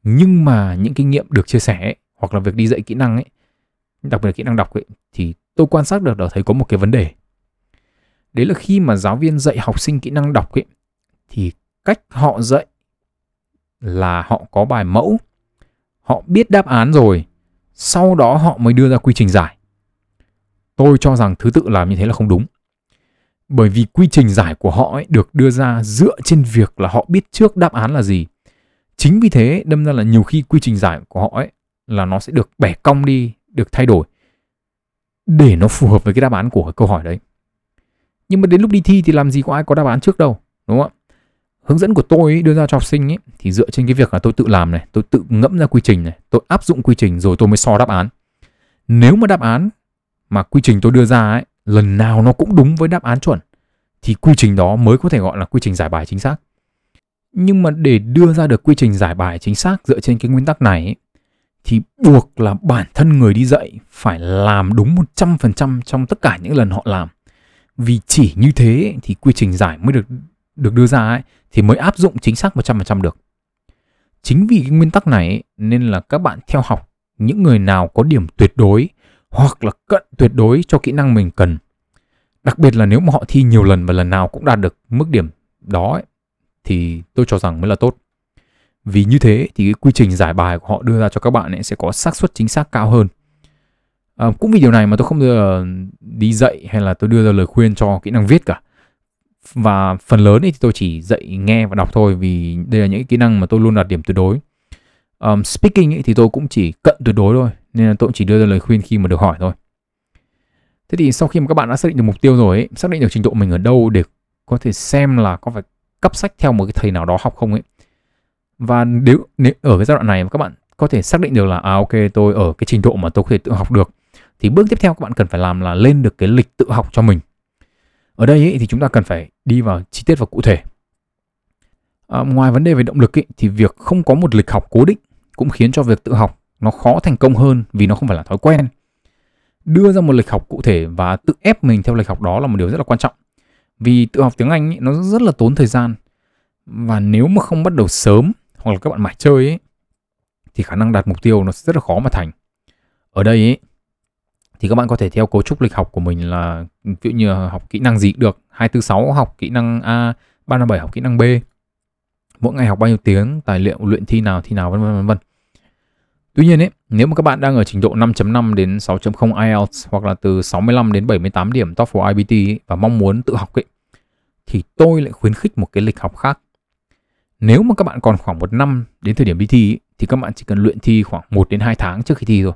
Nhưng mà những kinh nghiệm được chia sẻ ấy, hoặc là việc đi dạy kỹ năng ấy đặc biệt là kỹ năng đọc ấy thì tôi quan sát được là thấy có một cái vấn đề. Đấy là khi mà giáo viên dạy học sinh kỹ năng đọc ấy thì cách họ dạy là họ có bài mẫu họ biết đáp án rồi sau đó họ mới đưa ra quy trình giải. Tôi cho rằng thứ tự làm như thế là không đúng bởi vì quy trình giải của họ ấy được đưa ra dựa trên việc là họ biết trước đáp án là gì. Chính vì thế đâm ra là nhiều khi quy trình giải của họ ấy là nó sẽ được bẻ cong đi được thay đổi để nó phù hợp với cái đáp án của cái câu hỏi đấy. Nhưng mà đến lúc đi thi thì làm gì có ai có đáp án trước đâu đúng không ạ? Hướng dẫn của tôi đưa ra cho học sinh ấy, thì dựa trên cái việc là tôi tự làm này tôi tự ngẫm ra quy trình này tôi áp dụng quy trình rồi tôi mới so đáp án. Nếu mà đáp án mà quy trình tôi đưa ra ấy lần nào nó cũng đúng với đáp án chuẩn thì quy trình đó mới có thể gọi là quy trình giải bài chính xác nhưng mà để đưa ra được quy trình giải bài chính xác dựa trên cái nguyên tắc này ấy, thì buộc là bản thân người đi dạy phải làm đúng 100% trong tất cả những lần họ làm. Vì chỉ như thế thì quy trình giải mới được được đưa ra ấy, thì mới áp dụng chính xác 100% được. Chính vì cái nguyên tắc này nên là các bạn theo học những người nào có điểm tuyệt đối hoặc là cận tuyệt đối cho kỹ năng mình cần. Đặc biệt là nếu mà họ thi nhiều lần và lần nào cũng đạt được mức điểm đó ấy, thì tôi cho rằng mới là tốt. Vì như thế thì cái quy trình giải bài của họ đưa ra cho các bạn ấy sẽ có xác suất chính xác cao hơn. À, cũng vì điều này mà tôi không bao giờ đi dạy hay là tôi đưa ra lời khuyên cho kỹ năng viết cả và phần lớn thì tôi chỉ dạy nghe và đọc thôi vì đây là những kỹ năng mà tôi luôn đạt điểm tuyệt đối um, speaking ấy thì tôi cũng chỉ cận tuyệt đối thôi nên là tôi cũng chỉ đưa ra lời khuyên khi mà được hỏi thôi. Thế thì sau khi mà các bạn đã xác định được mục tiêu rồi ấy, xác định được trình độ mình ở đâu để có thể xem là có phải cấp sách theo một cái thầy nào đó học không ấy. Và nếu, nếu ở cái giai đoạn này mà các bạn có thể xác định được là à ok tôi ở cái trình độ mà tôi có thể tự học được thì bước tiếp theo các bạn cần phải làm là lên được cái lịch tự học cho mình. Ở đây ấy, thì chúng ta cần phải đi vào chi tiết và cụ thể. À, ngoài vấn đề về động lực ấy, thì việc không có một lịch học cố định cũng khiến cho việc tự học nó khó thành công hơn vì nó không phải là thói quen. Đưa ra một lịch học cụ thể và tự ép mình theo lịch học đó là một điều rất là quan trọng. Vì tự học tiếng anh ấy, nó rất là tốn thời gian. Và nếu mà không bắt đầu sớm hoặc là các bạn mải chơi ấy, thì khả năng đạt mục tiêu nó sẽ rất là khó mà thành. Ở đây ấy, thì các bạn có thể theo cấu trúc lịch học của mình là ví dụ như học kỹ năng gì được 246 học kỹ năng A 357 học kỹ năng B. Mỗi ngày học bao nhiêu tiếng tài liệu luyện thi nào thi nào vân vân vân vân. Tuy nhiên ấy, nếu mà các bạn đang ở trình độ 5.5 đến 6.0 IELTS hoặc là từ 65 đến 78 điểm TOEFL IBT ấy, và mong muốn tự học ấy, thì tôi lại khuyến khích một cái lịch học khác. Nếu mà các bạn còn khoảng một năm đến thời điểm đi thi ấy, thì các bạn chỉ cần luyện thi khoảng 1 đến 2 tháng trước khi thi thôi.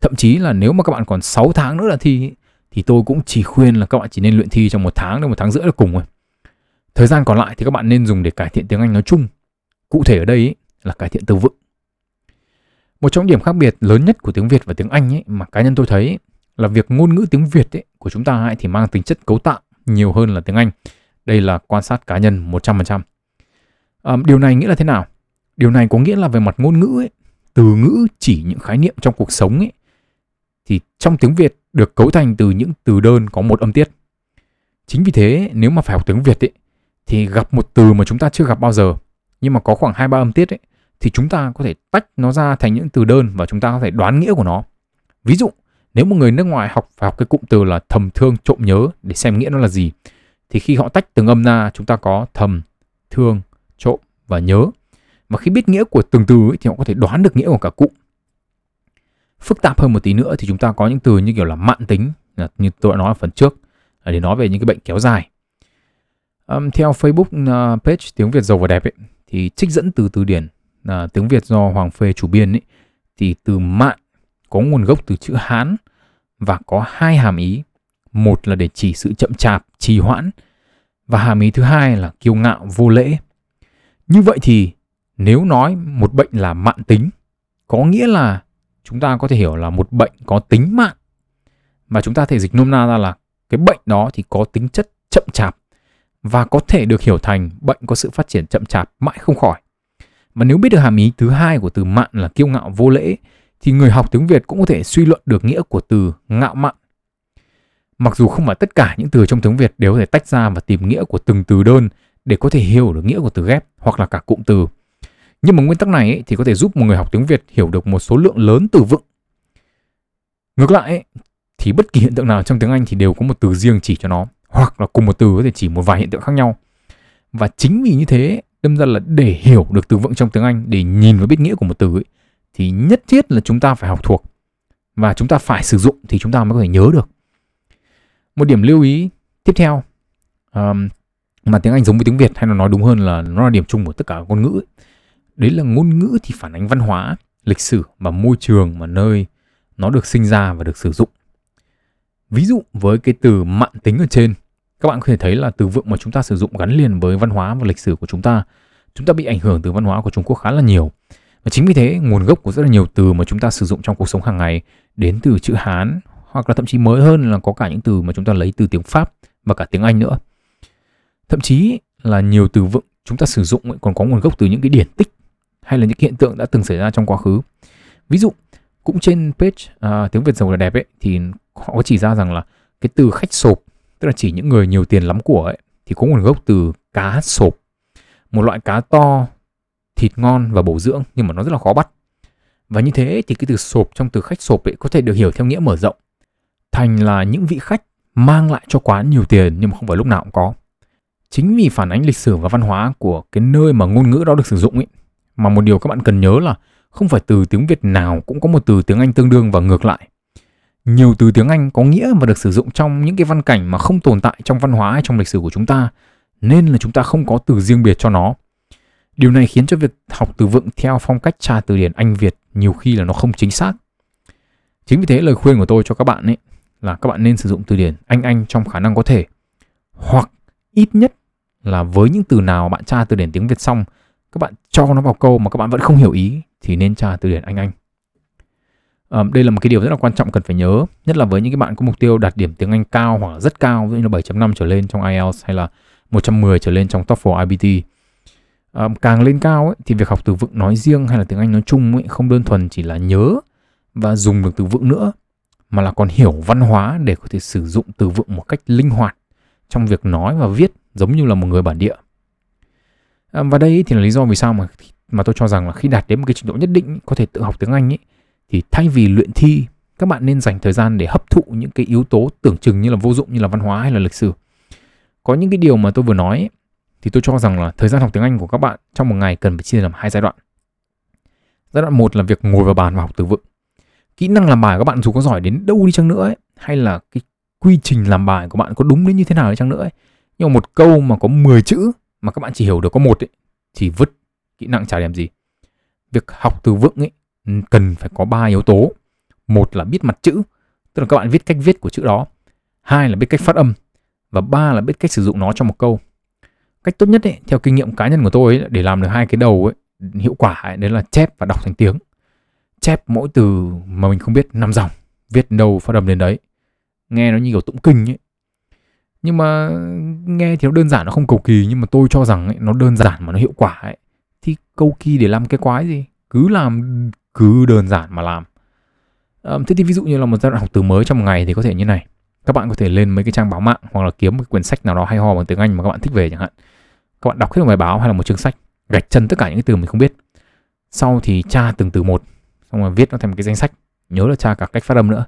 Thậm chí là nếu mà các bạn còn 6 tháng nữa là thi ấy, thì tôi cũng chỉ khuyên là các bạn chỉ nên luyện thi trong một tháng đến một tháng rưỡi là cùng rồi. Thời gian còn lại thì các bạn nên dùng để cải thiện tiếng Anh nói chung. Cụ thể ở đây ấy, là cải thiện từ vựng. Một trong điểm khác biệt lớn nhất của tiếng Việt và tiếng Anh ấy, mà cá nhân tôi thấy là việc ngôn ngữ tiếng Việt ấy, của chúng ta ấy, thì mang tính chất cấu tạo nhiều hơn là tiếng Anh. Đây là quan sát cá nhân 100%. À, điều này nghĩa là thế nào? Điều này có nghĩa là về mặt ngôn ngữ ấy, từ ngữ chỉ những khái niệm trong cuộc sống ấy thì trong tiếng Việt được cấu thành từ những từ đơn có một âm tiết. Chính vì thế nếu mà phải học tiếng Việt ấy, thì gặp một từ mà chúng ta chưa gặp bao giờ nhưng mà có khoảng hai ba âm tiết ấy, thì chúng ta có thể tách nó ra thành những từ đơn và chúng ta có thể đoán nghĩa của nó. Ví dụ, nếu một người nước ngoài học phải học cái cụm từ là thầm thương trộm nhớ để xem nghĩa nó là gì thì khi họ tách từng âm ra chúng ta có thầm, thương, trộm và nhớ. Và khi biết nghĩa của từng từ ấy, thì họ có thể đoán được nghĩa của cả cụm phức tạp hơn một tí nữa thì chúng ta có những từ như kiểu là mạn tính như tôi đã nói ở phần trước để nói về những cái bệnh kéo dài um, theo Facebook uh, page tiếng Việt giàu và đẹp ấy, thì trích dẫn từ từ điển uh, tiếng Việt do Hoàng Phê chủ biên ấy, thì từ mạn có nguồn gốc từ chữ Hán và có hai hàm ý một là để chỉ sự chậm chạp trì hoãn và hàm ý thứ hai là kiêu ngạo vô lễ như vậy thì nếu nói một bệnh là mạn tính có nghĩa là chúng ta có thể hiểu là một bệnh có tính mạng và chúng ta thể dịch nôm na ra là cái bệnh đó thì có tính chất chậm chạp và có thể được hiểu thành bệnh có sự phát triển chậm chạp mãi không khỏi. Và nếu biết được hàm ý thứ hai của từ mạn là kiêu ngạo vô lễ thì người học tiếng Việt cũng có thể suy luận được nghĩa của từ ngạo mạn Mặc dù không phải tất cả những từ trong tiếng Việt đều có thể tách ra và tìm nghĩa của từng từ đơn để có thể hiểu được nghĩa của từ ghép hoặc là cả cụm từ. Nhưng mà nguyên tắc này ấy, thì có thể giúp một người học tiếng Việt hiểu được một số lượng lớn từ vựng. Ngược lại ấy, thì bất kỳ hiện tượng nào trong tiếng Anh thì đều có một từ riêng chỉ cho nó hoặc là cùng một từ có thể chỉ một vài hiện tượng khác nhau. Và chính vì như thế, đâm ra là để hiểu được từ vựng trong tiếng Anh, để nhìn và biết nghĩa của một từ ấy, thì nhất thiết là chúng ta phải học thuộc và chúng ta phải sử dụng thì chúng ta mới có thể nhớ được. Một điểm lưu ý tiếp theo um, mà tiếng Anh giống với tiếng Việt hay là nói đúng hơn là nó là điểm chung của tất cả ngôn ngữ ấy. đấy là ngôn ngữ thì phản ánh văn hóa, lịch sử và môi trường mà nơi nó được sinh ra và được sử dụng. Ví dụ với cái từ mạn tính ở trên, các bạn có thể thấy là từ vựng mà chúng ta sử dụng gắn liền với văn hóa và lịch sử của chúng ta. Chúng ta bị ảnh hưởng từ văn hóa của Trung Quốc khá là nhiều. Và chính vì thế, nguồn gốc của rất là nhiều từ mà chúng ta sử dụng trong cuộc sống hàng ngày đến từ chữ Hán hoặc là thậm chí mới hơn là có cả những từ mà chúng ta lấy từ tiếng Pháp và cả tiếng Anh nữa. Thậm chí là nhiều từ vựng chúng ta sử dụng còn có nguồn gốc từ những cái điển tích hay là những hiện tượng đã từng xảy ra trong quá khứ. Ví dụ, cũng trên page uh, tiếng Việt giàu là đẹp ấy thì họ có chỉ ra rằng là cái từ khách sộp tức là chỉ những người nhiều tiền lắm của ấy, thì có nguồn gốc từ cá sộp. Một loại cá to, thịt ngon và bổ dưỡng, nhưng mà nó rất là khó bắt. Và như thế thì cái từ sộp trong từ khách sộp ấy có thể được hiểu theo nghĩa mở rộng. Thành là những vị khách mang lại cho quán nhiều tiền, nhưng mà không phải lúc nào cũng có. Chính vì phản ánh lịch sử và văn hóa của cái nơi mà ngôn ngữ đó được sử dụng ấy, mà một điều các bạn cần nhớ là không phải từ tiếng Việt nào cũng có một từ tiếng Anh tương đương và ngược lại. Nhiều từ tiếng Anh có nghĩa và được sử dụng trong những cái văn cảnh mà không tồn tại trong văn hóa hay trong lịch sử của chúng ta, nên là chúng ta không có từ riêng biệt cho nó. Điều này khiến cho việc học từ vựng theo phong cách tra từ điển Anh Việt nhiều khi là nó không chính xác. Chính vì thế lời khuyên của tôi cho các bạn ấy là các bạn nên sử dụng từ điển Anh Anh trong khả năng có thể. Hoặc ít nhất là với những từ nào bạn tra từ điển tiếng Việt xong, các bạn cho nó vào câu mà các bạn vẫn không hiểu ý thì nên tra từ điển Anh Anh. Um, đây là một cái điều rất là quan trọng cần phải nhớ, nhất là với những cái bạn có mục tiêu đạt điểm tiếng Anh cao hoặc là rất cao, ví dụ như là 7.5 trở lên trong IELTS hay là 110 trở lên trong TOEFL IBT. Um, ờ, càng lên cao ấy, thì việc học từ vựng nói riêng hay là tiếng Anh nói chung ấy, không đơn thuần chỉ là nhớ và dùng được từ vựng nữa, mà là còn hiểu văn hóa để có thể sử dụng từ vựng một cách linh hoạt trong việc nói và viết giống như là một người bản địa. Um, và đây thì là lý do vì sao mà mà tôi cho rằng là khi đạt đến một cái trình độ nhất định có thể tự học tiếng Anh ấy thì thay vì luyện thi các bạn nên dành thời gian để hấp thụ những cái yếu tố tưởng chừng như là vô dụng như là văn hóa hay là lịch sử. Có những cái điều mà tôi vừa nói ấy, thì tôi cho rằng là thời gian học tiếng Anh của các bạn trong một ngày cần phải chia làm hai giai đoạn. Giai đoạn một là việc ngồi vào bàn và học từ vựng. Kỹ năng làm bài của các bạn dù có giỏi đến đâu đi chăng nữa ấy, hay là cái quy trình làm bài của bạn có đúng đến như thế nào đi chăng nữa ấy. Nhưng mà một câu mà có 10 chữ mà các bạn chỉ hiểu được có một ấy, thì vứt kỹ năng chả làm gì việc học từ vựng ấy cần phải có ba yếu tố. Một là biết mặt chữ tức là các bạn viết cách viết của chữ đó. Hai là biết cách phát âm. Và ba là biết cách sử dụng nó trong một câu. Cách tốt nhất ấy, theo kinh nghiệm cá nhân của tôi ấy, để làm được hai cái đầu ấy, hiệu quả ấy, đấy là chép và đọc thành tiếng. Chép mỗi từ mà mình không biết năm dòng viết đâu phát âm đến đấy. Nghe nó như kiểu tụng kinh ấy. Nhưng mà nghe thì nó đơn giản nó không cầu kỳ nhưng mà tôi cho rằng ấy, nó đơn giản mà nó hiệu quả ấy. Thì câu kỳ để làm cái quái gì? Cứ làm cứ đơn giản mà làm. Thế thì ví dụ như là một giai đoạn học từ mới trong một ngày thì có thể như này. Các bạn có thể lên mấy cái trang báo mạng hoặc là kiếm một quyển sách nào đó hay ho bằng tiếng Anh mà các bạn thích về chẳng hạn. Các bạn đọc hết một bài báo hay là một chương sách gạch chân tất cả những cái từ mình không biết. Sau thì tra từng từ một xong rồi viết nó thành một cái danh sách nhớ là tra cả cách phát âm nữa.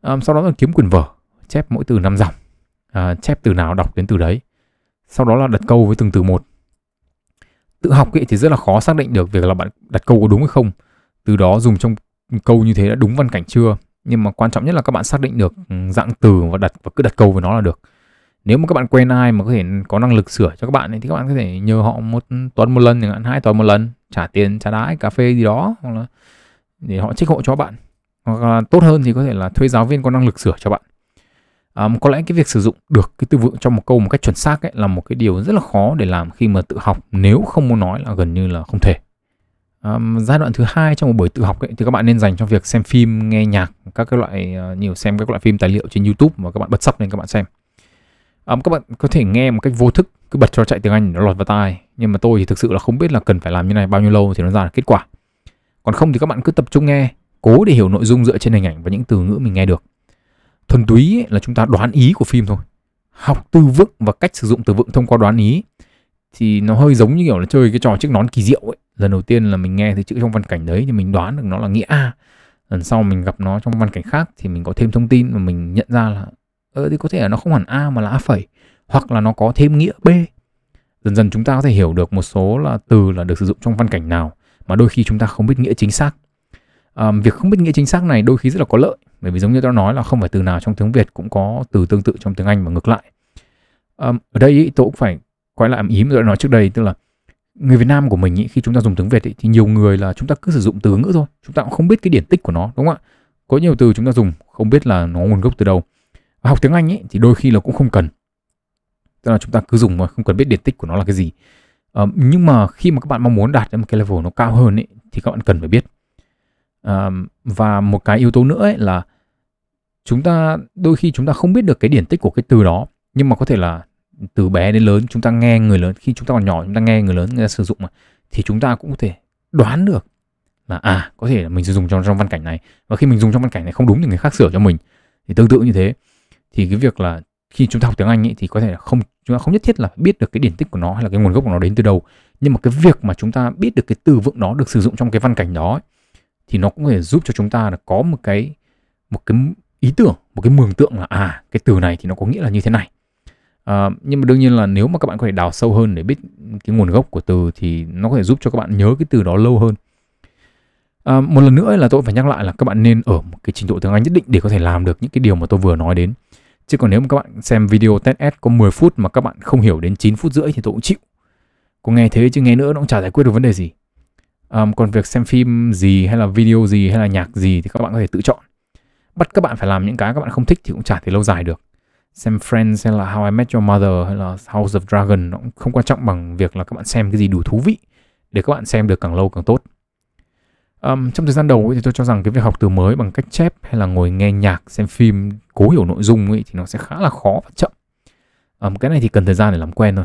À, sau đó là kiếm quyển vở chép mỗi từ năm dòng à, chép từ nào đọc đến từ đấy. Sau đó là đặt câu với từng từ một. Tự học ấy thì rất là khó xác định được việc là bạn đặt câu có đúng hay không từ đó dùng trong câu như thế đã đúng văn cảnh chưa? Nhưng mà quan trọng nhất là các bạn xác định được ừ, dạng từ và đặt và cứ đặt câu với nó là được. Nếu mà các bạn quen ai mà có thể có năng lực sửa cho các bạn ấy, thì các bạn có thể nhờ họ một tuần một lần chẳng hạn hai tuần một lần trả tiền trả đãi cà phê gì đó hoặc là để họ trích hộ cho bạn. Hoặc là tốt hơn thì có thể là thuê giáo viên có năng lực sửa cho bạn. À, có lẽ cái việc sử dụng được cái từ vựng trong một câu một cách chuẩn xác ấy là một cái điều rất là khó để làm khi mà tự học nếu không muốn nói là gần như là không thể um, giai đoạn thứ hai trong một buổi tự học ấy, thì các bạn nên dành cho việc xem phim nghe nhạc các cái loại uh, nhiều xem các loại phim tài liệu trên youtube mà các bạn bật sắp lên các bạn xem. Um, các bạn có thể nghe một cách vô thức cứ bật cho chạy tiếng anh nó lọt vào tai. Nhưng mà tôi thì thực sự là không biết là cần phải làm như này bao nhiêu lâu thì nó ra là kết quả. Còn không thì các bạn cứ tập trung nghe cố để hiểu nội dung dựa trên hình ảnh và những từ ngữ mình nghe được. Thuần túy ấy, là chúng ta đoán ý của phim thôi. Học từ vựng và cách sử dụng từ vựng thông qua đoán ý thì nó hơi giống như kiểu là chơi cái trò chiếc nón kỳ diệu ấy lần đầu tiên là mình nghe thấy chữ trong văn cảnh đấy thì mình đoán được nó là nghĩa A. Lần sau mình gặp nó trong văn cảnh khác thì mình có thêm thông tin và mình nhận ra là ờ thì có thể là nó không hẳn A mà là A phẩy hoặc là nó có thêm nghĩa B. Dần dần chúng ta có thể hiểu được một số là từ là được sử dụng trong văn cảnh nào mà đôi khi chúng ta không biết nghĩa chính xác. À, việc không biết nghĩa chính xác này đôi khi rất là có lợi bởi vì giống như tôi nói là không phải từ nào trong tiếng Việt cũng có từ tương tự trong tiếng Anh và ngược lại. À, ở đây ý, tôi cũng phải quay lại ý mà tôi đã nói trước đây tức là người Việt Nam của mình ý, khi chúng ta dùng tiếng Việt ý, thì nhiều người là chúng ta cứ sử dụng từ ngữ thôi. Chúng ta cũng không biết cái điển tích của nó đúng không ạ? Có nhiều từ chúng ta dùng không biết là nó nguồn gốc từ đâu. Và học tiếng Anh ý, thì đôi khi là cũng không cần. Tức là chúng ta cứ dùng mà không cần biết điển tích của nó là cái gì. À, nhưng mà khi mà các bạn mong muốn đạt đến một cái level nó cao hơn ý, thì các bạn cần phải biết. À, và một cái yếu tố nữa ấy là chúng ta đôi khi chúng ta không biết được cái điển tích của cái từ đó nhưng mà có thể là từ bé đến lớn chúng ta nghe người lớn khi chúng ta còn nhỏ chúng ta nghe người lớn người ta sử dụng mà thì chúng ta cũng có thể đoán được là à có thể là mình sử dụng trong trong văn cảnh này. Và khi mình dùng trong văn cảnh này không đúng thì người khác sửa cho mình. Thì tương tự như thế. Thì cái việc là khi chúng ta học tiếng Anh ấy, thì có thể là không chúng ta không nhất thiết là biết được cái điển tích của nó hay là cái nguồn gốc của nó đến từ đâu. Nhưng mà cái việc mà chúng ta biết được cái từ vựng đó được sử dụng trong cái văn cảnh đó ấy, thì nó cũng có thể giúp cho chúng ta là có một cái một cái ý tưởng một cái mường tượng là à cái từ này thì nó có nghĩa là như thế này à, nhưng mà đương nhiên là nếu mà các bạn có thể đào sâu hơn để biết cái nguồn gốc của từ thì nó có thể giúp cho các bạn nhớ cái từ đó lâu hơn. À, một lần nữa là tôi phải nhắc lại là các bạn nên ở một cái trình độ tiếng Anh nhất định để có thể làm được những cái điều mà tôi vừa nói đến. Chứ còn nếu mà các bạn xem video test có 10 phút mà các bạn không hiểu đến 9 phút rưỡi thì tôi cũng chịu. Có nghe thế chứ nghe nữa nó cũng chả giải quyết được vấn đề gì. À, còn việc xem phim gì hay là video gì hay là nhạc gì thì các bạn có thể tự chọn. Bắt các bạn phải làm những cái các bạn không thích thì cũng chả thể lâu dài được xem Friends hay là How I Met Your Mother hay là House of Dragon nó cũng không quan trọng bằng việc là các bạn xem cái gì đủ thú vị để các bạn xem được càng lâu càng tốt. Um, trong thời gian đầu ấy, thì tôi cho rằng cái việc học từ mới bằng cách chép hay là ngồi nghe nhạc xem phim cố hiểu nội dung ấy, thì nó sẽ khá là khó và chậm. Um, cái này thì cần thời gian để làm quen thôi.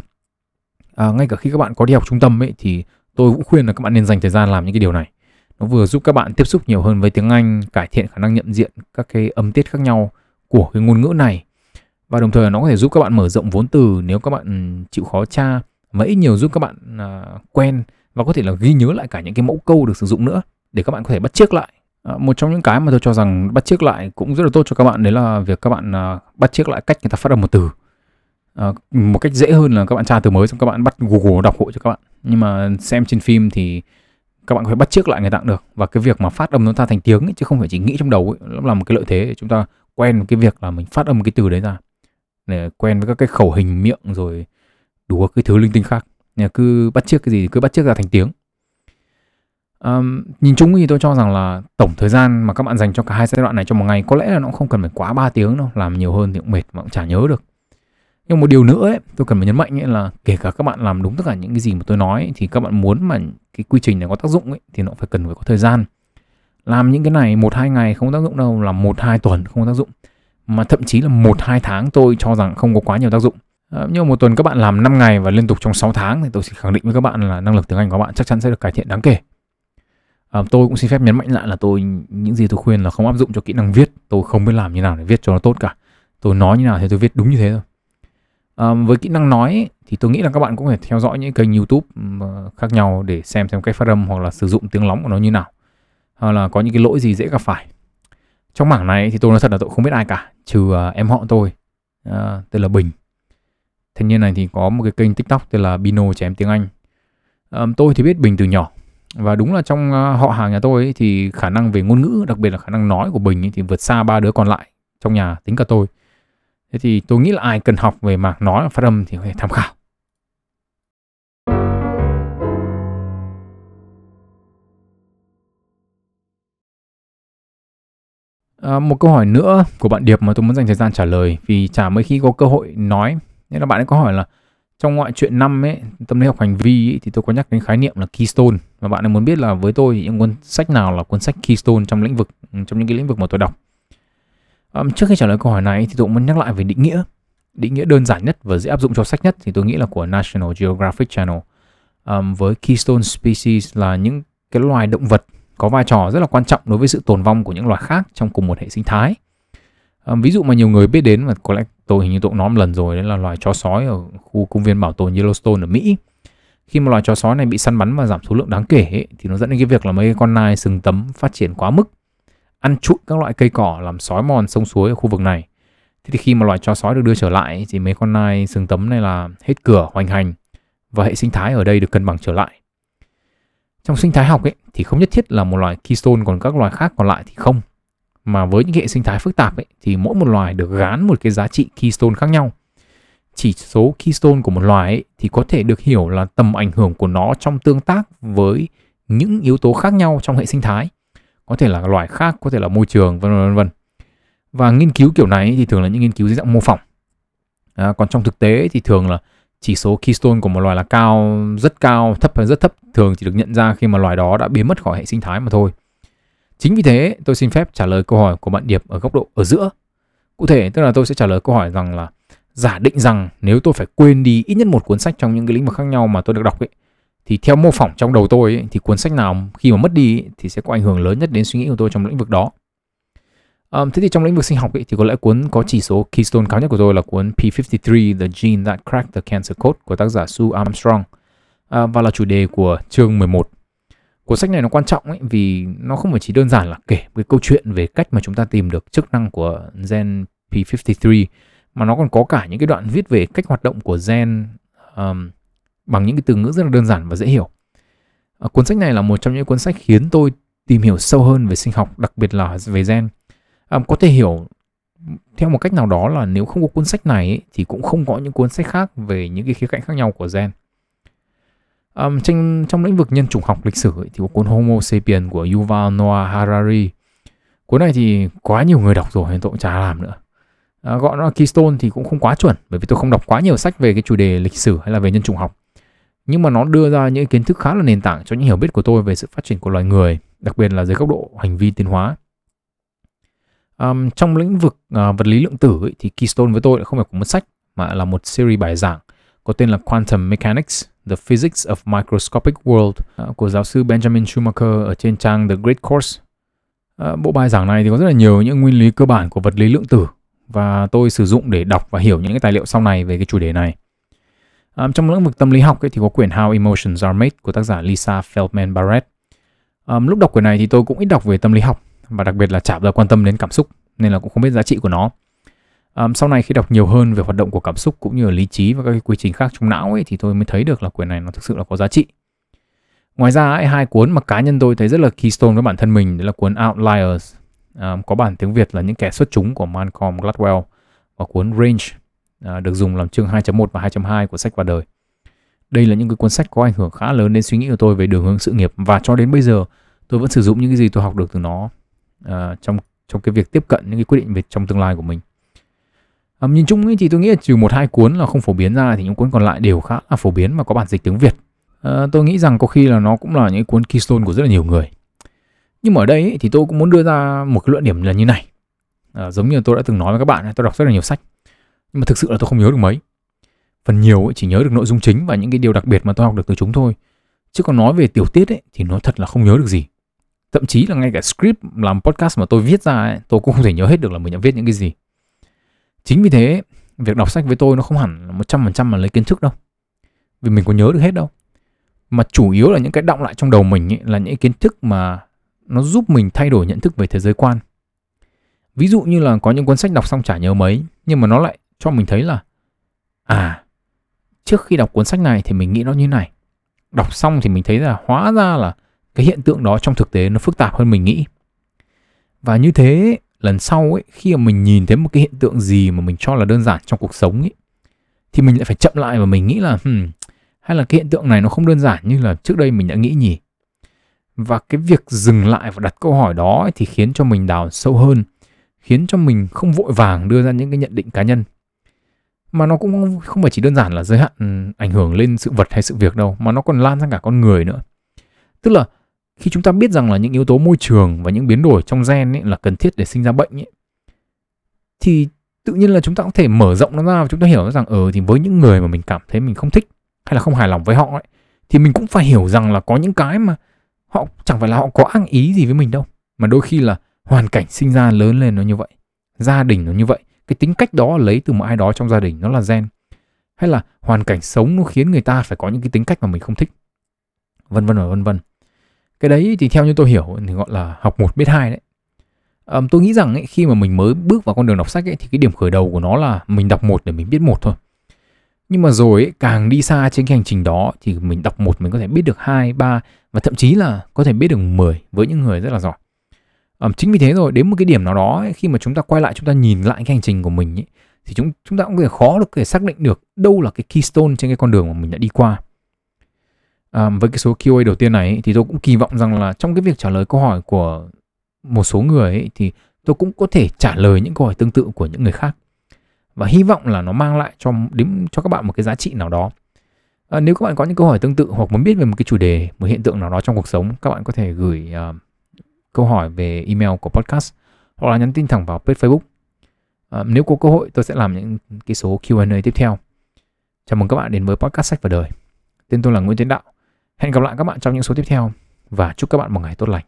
À, ngay cả khi các bạn có đi học trung tâm ấy thì tôi cũng khuyên là các bạn nên dành thời gian làm những cái điều này. Nó vừa giúp các bạn tiếp xúc nhiều hơn với tiếng Anh cải thiện khả năng nhận diện các cái âm tiết khác nhau của cái ngôn ngữ này và đồng thời nó có thể giúp các bạn mở rộng vốn từ nếu các bạn ừ, chịu khó tra và ít nhiều giúp các bạn à, quen và có thể là ghi nhớ lại cả những cái mẫu câu được sử dụng nữa để các bạn có thể bắt chước lại. À, một trong những cái mà tôi cho rằng bắt chước lại cũng rất là tốt cho các bạn đấy là việc các bạn à, bắt chước lại cách người ta phát âm một từ. À, một cách dễ hơn là các bạn tra từ mới xong các bạn bắt google đọc hộ cho các bạn. Nhưng mà xem trên phim thì các bạn có thể bắt chước lại người ta cũng được và cái việc mà phát âm nó ta thành tiếng ấy, chứ không phải chỉ nghĩ trong đầu ấy, nó là một cái lợi thế để chúng ta quen cái việc là mình phát âm cái từ đấy ra quen với các cái khẩu hình miệng rồi đủ các cái thứ linh tinh khác Nên cứ bắt chước cái gì cứ bắt chước ra thành tiếng Um, nhìn chung thì tôi cho rằng là tổng thời gian mà các bạn dành cho cả hai giai đoạn này trong một ngày có lẽ là nó không cần phải quá 3 tiếng đâu, làm nhiều hơn thì cũng mệt mà cũng chả nhớ được. Nhưng một điều nữa ấy, tôi cần phải nhấn mạnh ấy là kể cả các bạn làm đúng tất cả những cái gì mà tôi nói ấy, thì các bạn muốn mà cái quy trình này có tác dụng ấy, thì nó phải cần phải có thời gian. Làm những cái này một hai ngày không tác dụng đâu, làm một hai tuần không tác dụng. Mà thậm chí là một hai tháng tôi cho rằng không có quá nhiều tác dụng. À, nhưng một tuần các bạn làm 5 ngày và liên tục trong 6 tháng thì tôi sẽ khẳng định với các bạn là năng lực tiếng Anh của các bạn chắc chắn sẽ được cải thiện đáng kể. À, tôi cũng xin phép nhấn mạnh lại là tôi những gì tôi khuyên là không áp dụng cho kỹ năng viết. Tôi không biết làm như nào để viết cho nó tốt cả. Tôi nói như nào thì tôi viết đúng như thế thôi. À, với kỹ năng nói thì tôi nghĩ là các bạn cũng phải theo dõi những kênh youtube khác nhau để xem xem cách phát âm hoặc là sử dụng tiếng lóng của nó như nào. Hoặc là có những cái lỗi gì dễ gặp phải trong mảng này thì tôi nói thật là tôi không biết ai cả trừ à, em họ tôi uh, tên là bình. Thanh niên này thì có một cái kênh tiktok tên là bino chém tiếng anh. Um, tôi thì biết bình từ nhỏ và đúng là trong à, họ hàng nhà tôi ấy, thì khả năng về ngôn ngữ đặc biệt là khả năng nói của Bình ấy, thì vượt xa ba đứa còn lại trong nhà tính cả tôi. Thế thì tôi nghĩ là ai cần học về mảng nói và phát âm thì có thể tham khảo. À, một câu hỏi nữa của bạn Điệp mà tôi muốn dành thời gian trả lời vì chả mấy khi có cơ hội nói. Nên là bạn ấy có hỏi là trong ngoại truyện năm ấy tâm lý học hành vi ấy, thì tôi có nhắc đến khái niệm là keystone. Và bạn ấy muốn biết là với tôi thì những cuốn sách nào là cuốn sách keystone trong lĩnh vực trong những cái lĩnh vực mà tôi đọc? À, trước khi trả lời câu hỏi này thì tôi cũng muốn nhắc lại về định nghĩa. Định nghĩa đơn giản nhất và dễ áp dụng cho sách nhất thì tôi nghĩ là của National Geographic Channel. Um, với keystone species là những cái loài động vật có vai trò rất là quan trọng đối với sự tồn vong của những loài khác trong cùng một hệ sinh thái À, ví dụ mà nhiều người biết đến và có lẽ tôi hình như tôi cũng nói một lần rồi đấy là loài chó sói ở khu công viên bảo tồn Yellowstone ở Mỹ. Khi mà loài chó sói này bị săn bắn và giảm số lượng đáng kể ấy, thì nó dẫn đến cái việc là mấy con nai sừng tấm phát triển quá mức, ăn trụi các loại cây cỏ làm sói mòn sông suối ở khu vực này. Thế thì khi mà loài chó sói được đưa trở lại thì mấy con nai sừng tấm này là hết cửa hoành hành và hệ sinh thái ở đây được cân bằng trở lại. Trong sinh thái học ấy thì không nhất thiết là một loài keystone còn các loài khác còn lại thì không. Mà với những hệ sinh thái phức tạp ấy thì mỗi một loài được gán một cái giá trị keystone khác nhau. Chỉ số keystone của một loài ấy thì có thể được hiểu là tầm ảnh hưởng của nó trong tương tác với những yếu tố khác nhau trong hệ sinh thái. Có thể là loài khác, có thể là môi trường vân vân vân. Và nghiên cứu kiểu này thì thường là những nghiên cứu dưới dạng mô phỏng. À, còn trong thực tế thì thường là chỉ số keystone của một loài là cao, rất cao, thấp hay rất thấp thường chỉ được nhận ra khi mà loài đó đã biến mất khỏi hệ sinh thái mà thôi. Chính vì thế, tôi xin phép trả lời câu hỏi của bạn Điệp ở góc độ ở giữa. Cụ thể, tức là tôi sẽ trả lời câu hỏi rằng là giả định rằng nếu tôi phải quên đi ít nhất một cuốn sách trong những cái lĩnh vực khác nhau mà tôi được đọc ấy, thì theo mô phỏng trong đầu tôi ấy, thì cuốn sách nào khi mà mất đi ấy, thì sẽ có ảnh hưởng lớn nhất đến suy nghĩ của tôi trong lĩnh vực đó. Um, thế thì trong lĩnh vực sinh học ấy, thì có lẽ cuốn có chỉ số keystone cao nhất của tôi là cuốn P53 The Gene That Cracked the Cancer Code của tác giả Sue Armstrong uh, và là chủ đề của chương 11. Cuốn sách này nó quan trọng ấy vì nó không phải chỉ đơn giản là kể cái câu chuyện về cách mà chúng ta tìm được chức năng của gen P53 mà nó còn có cả những cái đoạn viết về cách hoạt động của gen um, bằng những cái từ ngữ rất là đơn giản và dễ hiểu. Uh, cuốn sách này là một trong những cuốn sách khiến tôi tìm hiểu sâu hơn về sinh học, đặc biệt là về gen um, có thể hiểu theo một cách nào đó là nếu không có cuốn sách này ấy, thì cũng không có những cuốn sách khác về những cái khía cạnh khác nhau của gen. À, um, trong, trong lĩnh vực nhân chủng học lịch sử ấy, thì có cuốn Homo Sapien của Yuval Noah Harari. Cuốn này thì quá nhiều người đọc rồi nên tôi cũng chả làm nữa. À, gọi nó là Keystone thì cũng không quá chuẩn bởi vì tôi không đọc quá nhiều sách về cái chủ đề lịch sử hay là về nhân chủng học. Nhưng mà nó đưa ra những kiến thức khá là nền tảng cho những hiểu biết của tôi về sự phát triển của loài người, đặc biệt là dưới góc độ hành vi tiến hóa. Um, trong lĩnh vực uh, vật lý lượng tử ấy, thì Keystone với tôi lại không phải của một sách mà là một series bài giảng có tên là Quantum Mechanics, The Physics of Microscopic World uh, của giáo sư Benjamin Schumacher ở trên trang The Great Course. Uh, bộ bài giảng này thì có rất là nhiều những nguyên lý cơ bản của vật lý lượng tử và tôi sử dụng để đọc và hiểu những cái tài liệu sau này về cái chủ đề này. Um, trong lĩnh vực tâm lý học ấy, thì có quyển How Emotions Are Made của tác giả Lisa Feldman Barrett. Um, lúc đọc quyển này thì tôi cũng ít đọc về tâm lý học và đặc biệt là chả bao giờ quan tâm đến cảm xúc nên là cũng không biết giá trị của nó. Um, sau này khi đọc nhiều hơn về hoạt động của cảm xúc cũng như là lý trí và các cái quy trình khác trong não ấy thì tôi mới thấy được là quyển này nó thực sự là có giá trị. Ngoài ra ấy, hai cuốn mà cá nhân tôi thấy rất là keystone với bản thân mình đó là cuốn Outliers um, có bản tiếng Việt là những kẻ xuất chúng của Malcolm Gladwell và cuốn Range uh, được dùng làm chương 2.1 và 2.2 của sách và đời. Đây là những cái cuốn sách có ảnh hưởng khá lớn đến suy nghĩ của tôi về đường hướng sự nghiệp và cho đến bây giờ tôi vẫn sử dụng những cái gì tôi học được từ nó uh, trong trong cái việc tiếp cận những cái quyết định về trong tương lai của mình. Um, nhìn chung thì tôi nghĩ là trừ một hai cuốn là không phổ biến ra thì những cuốn còn lại đều khá là phổ biến và có bản dịch tiếng Việt. Uh, tôi nghĩ rằng có khi là nó cũng là những cuốn keystone của rất là nhiều người. Nhưng mà ở đây thì tôi cũng muốn đưa ra một cái luận điểm là như này. uh, giống như tôi đã từng nói với các bạn, tôi đọc rất là nhiều sách. Nhưng mà thực sự là tôi không nhớ được mấy. Phần nhiều chỉ nhớ được nội dung chính và những cái điều đặc biệt mà tôi học được từ chúng thôi. Chứ còn nói về tiểu tiết ấy, thì nó thật là không nhớ được gì thậm chí là ngay cả script làm podcast mà tôi viết ra ấy, tôi cũng không thể nhớ hết được là mình đã viết những cái gì. Chính vì thế việc đọc sách với tôi nó không hẳn là một trăm phần trăm là lấy kiến thức đâu. Vì mình có nhớ được hết đâu. Mà chủ yếu là những cái động lại trong đầu mình ấy, là những kiến thức mà nó giúp mình thay đổi nhận thức về thế giới quan. Ví dụ như là có những cuốn sách đọc xong chả nhớ mấy nhưng mà nó lại cho mình thấy là à trước khi đọc cuốn sách này thì mình nghĩ nó như này. Đọc xong thì mình thấy là hóa ra là cái hiện tượng đó trong thực tế nó phức tạp hơn mình nghĩ. Và như thế lần sau ấy khi mà mình nhìn thấy một cái hiện tượng gì mà mình cho là đơn giản trong cuộc sống ấy thì mình lại phải chậm lại và mình nghĩ là hmm, hay là cái hiện tượng này nó không đơn giản như là trước đây mình đã nghĩ nhỉ? Và cái việc dừng lại và đặt câu hỏi đó ấy, thì khiến cho mình đào sâu hơn khiến cho mình không vội vàng đưa ra những cái nhận định cá nhân. Mà nó cũng không phải chỉ đơn giản là giới hạn ảnh hưởng lên sự vật hay sự việc đâu mà nó còn lan sang cả con người nữa. Tức là khi chúng ta biết rằng là những yếu tố môi trường và những biến đổi trong gen ấy là cần thiết để sinh ra bệnh ấy, thì tự nhiên là chúng ta có thể mở rộng nó ra và chúng ta hiểu rằng ờ thì với những người mà mình cảm thấy mình không thích hay là không hài lòng với họ ấy thì mình cũng phải hiểu rằng là có những cái mà họ chẳng phải là họ có ăn ý gì với mình đâu mà đôi khi là hoàn cảnh sinh ra lớn lên nó như vậy gia đình nó như vậy cái tính cách đó lấy từ một ai đó trong gia đình nó là gen hay là hoàn cảnh sống nó khiến người ta phải có những cái tính cách mà mình không thích vân vân và vân vân cái đấy thì theo như tôi hiểu thì gọi là học một biết hai đấy. Um, tôi nghĩ rằng ấy, khi mà mình mới bước vào con đường đọc sách ấy, thì cái điểm khởi đầu của nó là mình đọc một để mình biết một thôi. Nhưng mà rồi ấy, càng đi xa trên cái hành trình đó thì mình đọc một mình có thể biết được hai ba và thậm chí là có thể biết được 10 với những người rất là giỏi. Um, chính vì thế rồi đến một cái điểm nào đó ấy, khi mà chúng ta quay lại chúng ta nhìn lại cái hành trình của mình ấy, thì chúng chúng ta cũng có thể khó được có thể xác định được đâu là cái keystone trên cái con đường mà mình đã đi qua à, với cái số QA đầu tiên này ấy, thì tôi cũng kỳ vọng rằng là trong cái việc trả lời câu hỏi của một số người ấy, thì tôi cũng có thể trả lời những câu hỏi tương tự của những người khác. Và hy vọng là nó mang lại cho đến cho các bạn một cái giá trị nào đó. À, nếu các bạn có những câu hỏi tương tự hoặc muốn biết về một cái chủ đề một hiện tượng nào đó trong cuộc sống các bạn có thể gửi uh, câu hỏi về email của podcast hoặc là nhắn tin thẳng vào page Facebook. À, nếu có cơ hội tôi sẽ làm những cái số Q&A tiếp theo. Chào mừng các bạn đến với podcast sách và đời. Tên tôi là Nguyễn Tiến Đạo hẹn gặp lại các bạn trong những số tiếp theo. Và chúc các bạn một ngày tốt lành.